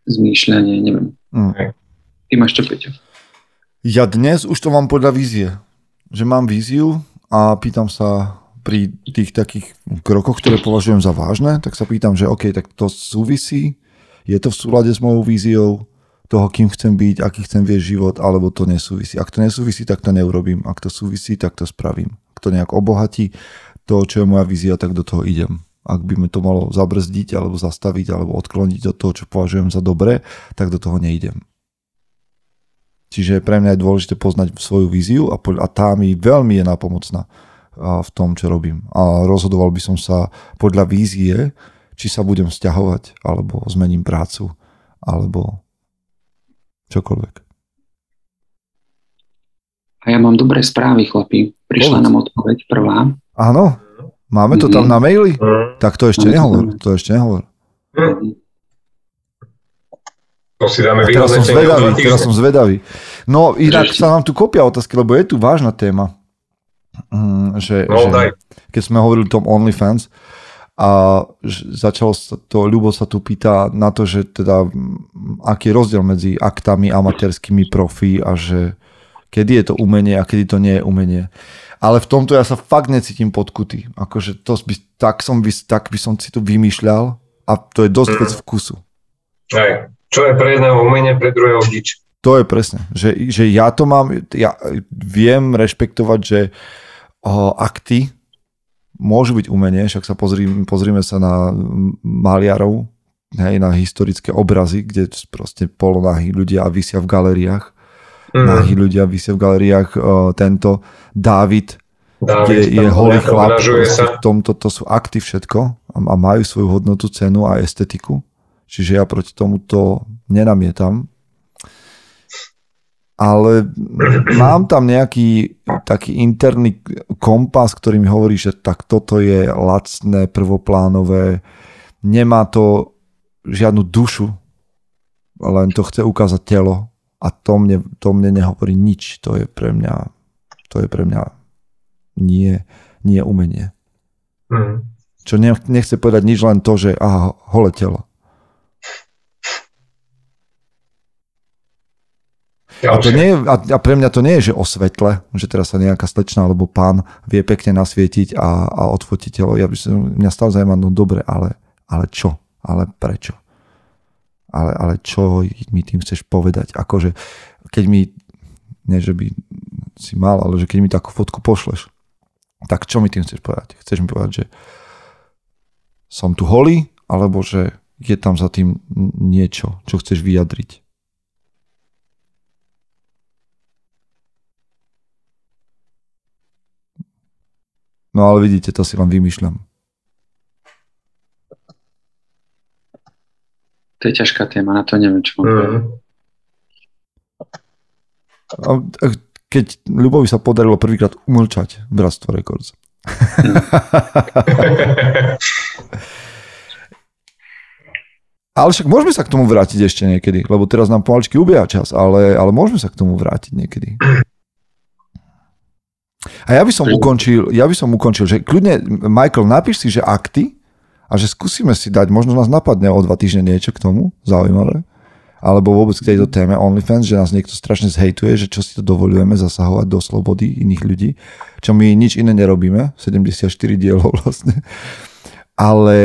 zmýšľanie, neviem. Mm. Ty máš čo, Peťo? Ja dnes už to mám podľa vízie. Že mám víziu a pýtam sa pri tých takých krokoch, ktoré považujem za vážne, tak sa pýtam, že OK, tak to súvisí, je to v súlade s mojou víziou, toho, kým chcem byť, aký chcem viesť život, alebo to nesúvisí. Ak to nesúvisí, tak to neurobím. Ak to súvisí, tak to spravím. Ak to nejak obohatí to, čo je moja vízia, tak do toho idem. Ak by mi to malo zabrzdiť, alebo zastaviť, alebo odkloniť do toho, čo považujem za dobré, tak do toho neidem. Čiže pre mňa je dôležité poznať svoju víziu a, a tá mi veľmi je napomocná. v tom, čo robím. A rozhodoval by som sa podľa vízie, či sa budem vzťahovať, alebo zmením prácu, alebo čokoľvek. A ja mám dobré správy, chlapi. Prišla Povedz. nám odpoveď prvá. Áno, máme to tam na maili? Tak to ešte nehovor, to ešte nehovor. To si dáme teraz som zvedavý, teraz som zvedavý. No inak sa nám tu kopia otázky, lebo je tu vážna téma. Mm, že, no, že keď sme hovorili o tom OnlyFans a začalo sa to, Ľubo sa tu pýta na to, že teda aký je rozdiel medzi aktami amatérskými profi a že kedy je to umenie a kedy to nie je umenie. Ale v tomto ja sa fakt necítim podkutý. Akože to by, tak, som tak by som si to vymýšľal a to je dosť mm. vec vkusu. Aj. Čo je pre jedného umenie, pre druhého dič. To je presne, že, že ja to mám, ja viem rešpektovať, že o, akty môžu byť umenie, však sa pozri, pozrime sa na maliarov, hej, na historické obrazy, kde proste polonahí ľudia vysia v galériách. Mm. Nahí ľudia vysia v galériách. O, tento Dávid, Dávid kde je holý chlap. V tomto to sú akty všetko a, a majú svoju hodnotu, cenu a estetiku. Čiže ja proti tomuto nenamietam ale mám tam nejaký taký interný kompas, ktorý mi hovorí, že tak toto je lacné, prvoplánové, nemá to žiadnu dušu, len to chce ukázať telo a to mne, to mne nehovorí nič. To je pre mňa, to je pre mňa nie, nie umenie. Mm. Čo nechce povedať nič len to, že aha, hole telo. A, to nie, a, a pre mňa to nie je, že o svetle, že teraz sa nejaká slečna alebo pán vie pekne nasvietiť a, a odfotiť telo. Ja by som, mňa stále zaujíma, no dobre, ale, ale čo? Ale prečo? Ale, ale čo mi tým chceš povedať? Akože, keď mi, nie že by si mal, ale že keď mi takú fotku pošleš, tak čo mi tým chceš povedať? Chceš mi povedať, že som tu holý, alebo že je tam za tým niečo, čo chceš vyjadriť? No ale vidíte, to si len vymýšľam. To je ťažká téma, na to neviem, čo mám mm. Keď Ľubovi sa podarilo prvýkrát umlčať Bratstvo Records. Mm. ale však môžeme sa k tomu vrátiť ešte niekedy, lebo teraz nám pomaličky ubieha čas, ale, ale môžeme sa k tomu vrátiť niekedy. A ja by som ukončil, ja by som ukončil, že kľudne, Michael, napíš si, že akty a že skúsime si dať, možno nás napadne o dva týždne niečo k tomu, zaujímavé, alebo vôbec k tejto téme OnlyFans, že nás niekto strašne zhejtuje, že čo si to dovolujeme zasahovať do slobody iných ľudí, čo my nič iné nerobíme, 74 dielov vlastne. Ale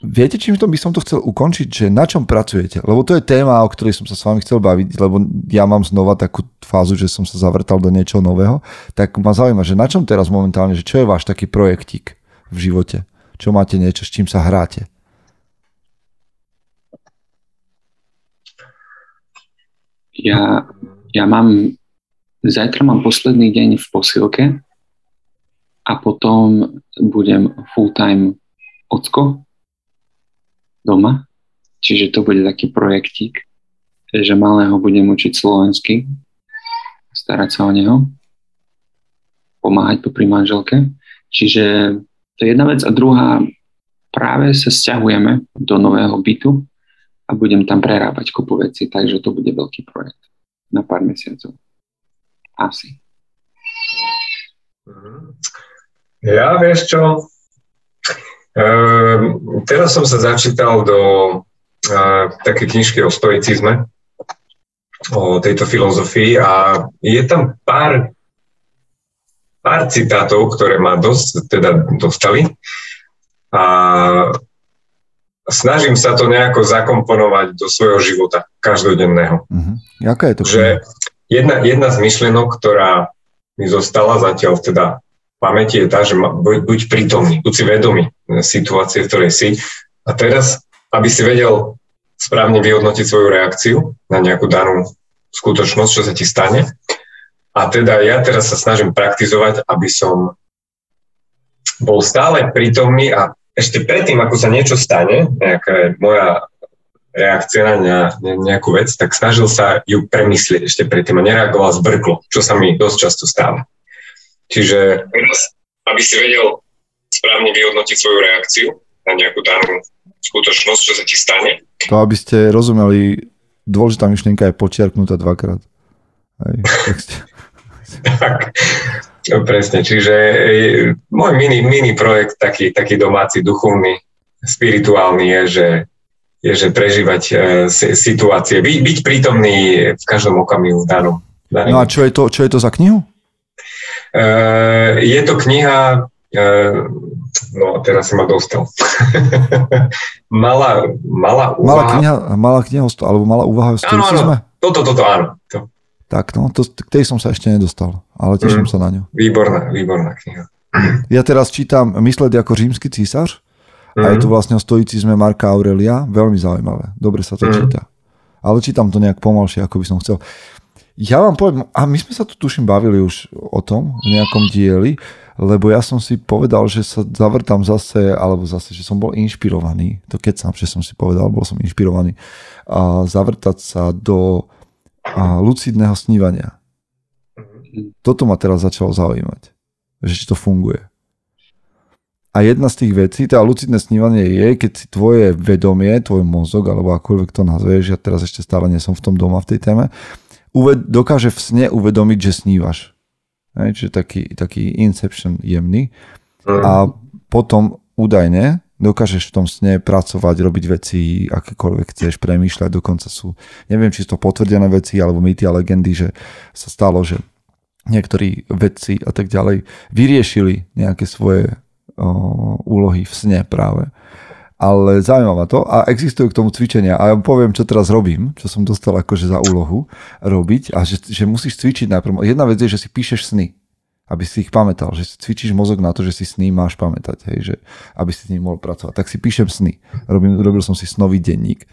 Viete, čím to by som to chcel ukončiť, že na čom pracujete? Lebo to je téma, o ktorej som sa s vami chcel baviť, lebo ja mám znova takú fázu, že som sa zavrtal do niečoho nového. Tak ma zaujíma, že na čom teraz momentálne, že čo je váš taký projektík v živote? Čo máte niečo, s čím sa hráte? Ja, ja mám, zajtra mám posledný deň v posilke a potom budem full-time ocko doma. Čiže to bude taký projektík, že malého budem učiť slovensky, starať sa o neho, pomáhať pri manželke. Čiže to je jedna vec. A druhá, práve sa stiahujeme do nového bytu a budem tam prerábať kopu veci, takže to bude veľký projekt na pár mesiacov. Asi. Ja vieš čo, Ehm, teraz som sa začítal do uh, také knižky o stoicizme, o tejto filozofii a je tam pár, pár citátov, ktoré ma dosť teda dostali a snažím sa to nejako zakomponovať do svojho života každodenného. Uh-huh. Jaká je to? Že jedna, jedna z myšlienok, ktorá mi zostala zatiaľ teda pamäti je tá, že buď, buď prítomný, buď si vedomý situácie, v ktorej si. A teraz, aby si vedel správne vyhodnotiť svoju reakciu na nejakú danú skutočnosť, čo sa ti stane. A teda ja teraz sa snažím praktizovať, aby som bol stále prítomný a ešte predtým, ako sa niečo stane, nejaká je moja reakcia na nejakú vec, tak snažil sa ju premyslieť ešte predtým a nereagoval zbrklo, čo sa mi dosť často stáva. Čiže aby si vedel správne vyhodnotiť svoju reakciu na nejakú danú skutočnosť, čo sa ti stane. To, aby ste rozumeli, dôležitá myšlienka je počiarknutá dvakrát. Hej, tak, ste... tak, presne. Čiže e, môj mini, mini projekt, taký, taký domáci, duchovný, spirituálny je, že, je, že prežívať uh, situácie, by, byť prítomný v každom okamihu v danom. danom. No a čo je to, čo je to za knihu? Uh, je to kniha Uh, no, teraz si ma dostal. malá, malá úvaha. Malá kniha, malá kniha alebo malá úvaha o stoicizme? Toto, toto, áno. To. Tak, no, to, k tej som sa ešte nedostal, ale teším mm, sa na ňu. Výborná, výborná kniha. Ja teraz čítam Mysleť ako rímsky císař mm. a je to mhm. vlastne o stoicizme Marka Aurelia. Veľmi zaujímavé. Dobre sa to mm. číta. Ale čítam to nejak pomalšie, ako by som chcel. Ja vám poviem, a my sme sa tu tuším bavili už o tom v nejakom dieli, lebo ja som si povedal, že sa zavrtám zase, alebo zase, že som bol inšpirovaný, to keď sám, že som si povedal, bol som inšpirovaný, a zavrtať sa do a, lucidného snívania. Toto ma teraz začalo zaujímať, že či to funguje. A jedna z tých vecí, teda lucidné snívanie je, keď si tvoje vedomie, tvoj mozog, alebo akoľvek to nazveš, ja teraz ešte stále nie som v tom doma v tej téme, dokáže v sne uvedomiť, že snívaš. Hej, čiže taký, taký inception jemný. Mm. A potom údajne dokážeš v tom sne pracovať, robiť veci, akékoľvek chceš, premýšľať, dokonca sú, neviem, či sú to potvrdené veci, alebo mýty a legendy, že sa stalo, že niektorí vedci a tak ďalej vyriešili nejaké svoje o, úlohy v sne práve. Ale zaujímavé to. A existujú k tomu cvičenia. A ja poviem, čo teraz robím, čo som dostal akože za úlohu robiť a že, že musíš cvičiť najprv. Jedna vec je, že si píšeš sny, aby si ich pamätal, že si cvičíš mozog na to, že si sny máš pamätať, hej, že aby si s ním mohol pracovať. Tak si píšem sny. Robím, robil som si snový denník.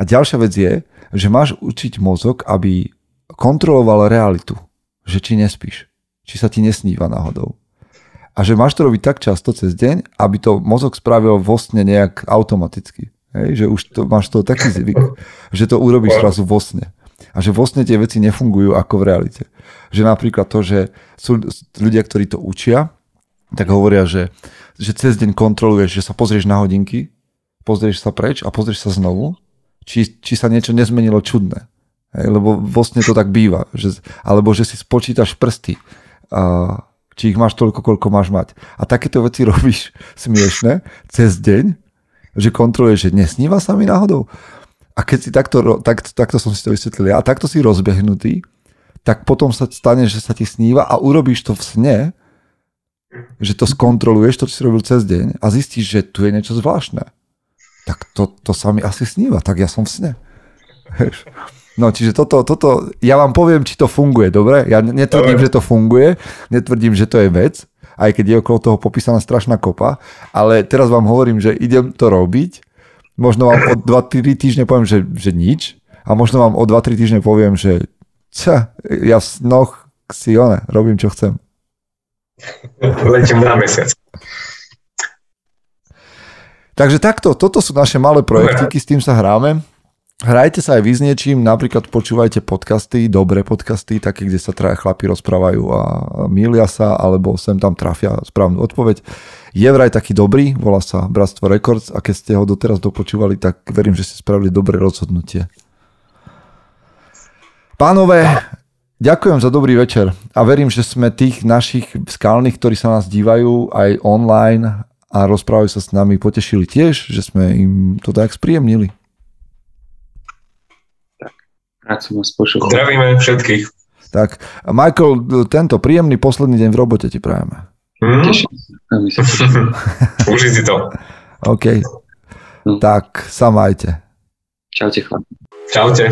A ďalšia vec je, že máš učiť mozog, aby kontroloval realitu, že či nespíš, či sa ti nesníva náhodou a že máš to robiť tak často cez deň, aby to mozog spravil vo sne nejak automaticky. Hej, že už to, máš to taký zvyk, že to urobíš zrazu vo sne. A že vo sne tie veci nefungujú ako v realite. Že napríklad to, že sú ľudia, ktorí to učia, tak hovoria, že, že cez deň kontroluješ, že sa pozrieš na hodinky, pozrieš sa preč a pozrieš sa znovu, či, či sa niečo nezmenilo čudné. Hej, lebo vo sne to tak býva. Že, alebo že si spočítaš prsty. A, či ich máš toľko, koľko máš mať. A takéto veci robíš smiešne cez deň, že kontroluješ, že nesníva sa mi náhodou. A keď si takto, tak, takto som si to vysvetlil a takto si rozbehnutý, tak potom sa stane, že sa ti sníva a urobíš to v sne, že to skontroluješ, to, čo si robil cez deň a zistíš, že tu je niečo zvláštne. Tak to, to sa mi asi sníva, tak ja som v sne. No čiže toto, toto, ja vám poviem, či to funguje, dobre? Ja netvrdím, dobre. že to funguje, netvrdím, že to je vec, aj keď je okolo toho popísaná strašná kopa, ale teraz vám hovorím, že idem to robiť, možno vám o 2-3 týždne poviem, že, že nič, a možno vám o 2-3 týždne poviem, že ťa, ja v snoch si one, robím, čo chcem. Letím na mesiac. Takže takto, toto sú naše malé projektiky, s tým sa hráme. Hrajte sa aj vy s niečím, napríklad počúvajte podcasty, dobré podcasty, také, kde sa traja chlapi rozprávajú a milia sa, alebo sem tam trafia správnu odpoveď. Je vraj taký dobrý, volá sa Bratstvo Records a keď ste ho doteraz dopočúvali, tak verím, že ste spravili dobré rozhodnutie. Pánové, ďakujem za dobrý večer a verím, že sme tých našich skalných, ktorí sa nás dívajú aj online a rozprávajú sa s nami, potešili tiež, že sme im to tak spríjemnili. Rád som vás počul. Zdravíme všetkých. Tak, Michael, tento príjemný posledný deň v robote ti prajeme. Mm. Uži si to. OK. No. Tak, sa majte. Čaute, chlapi. Čaute.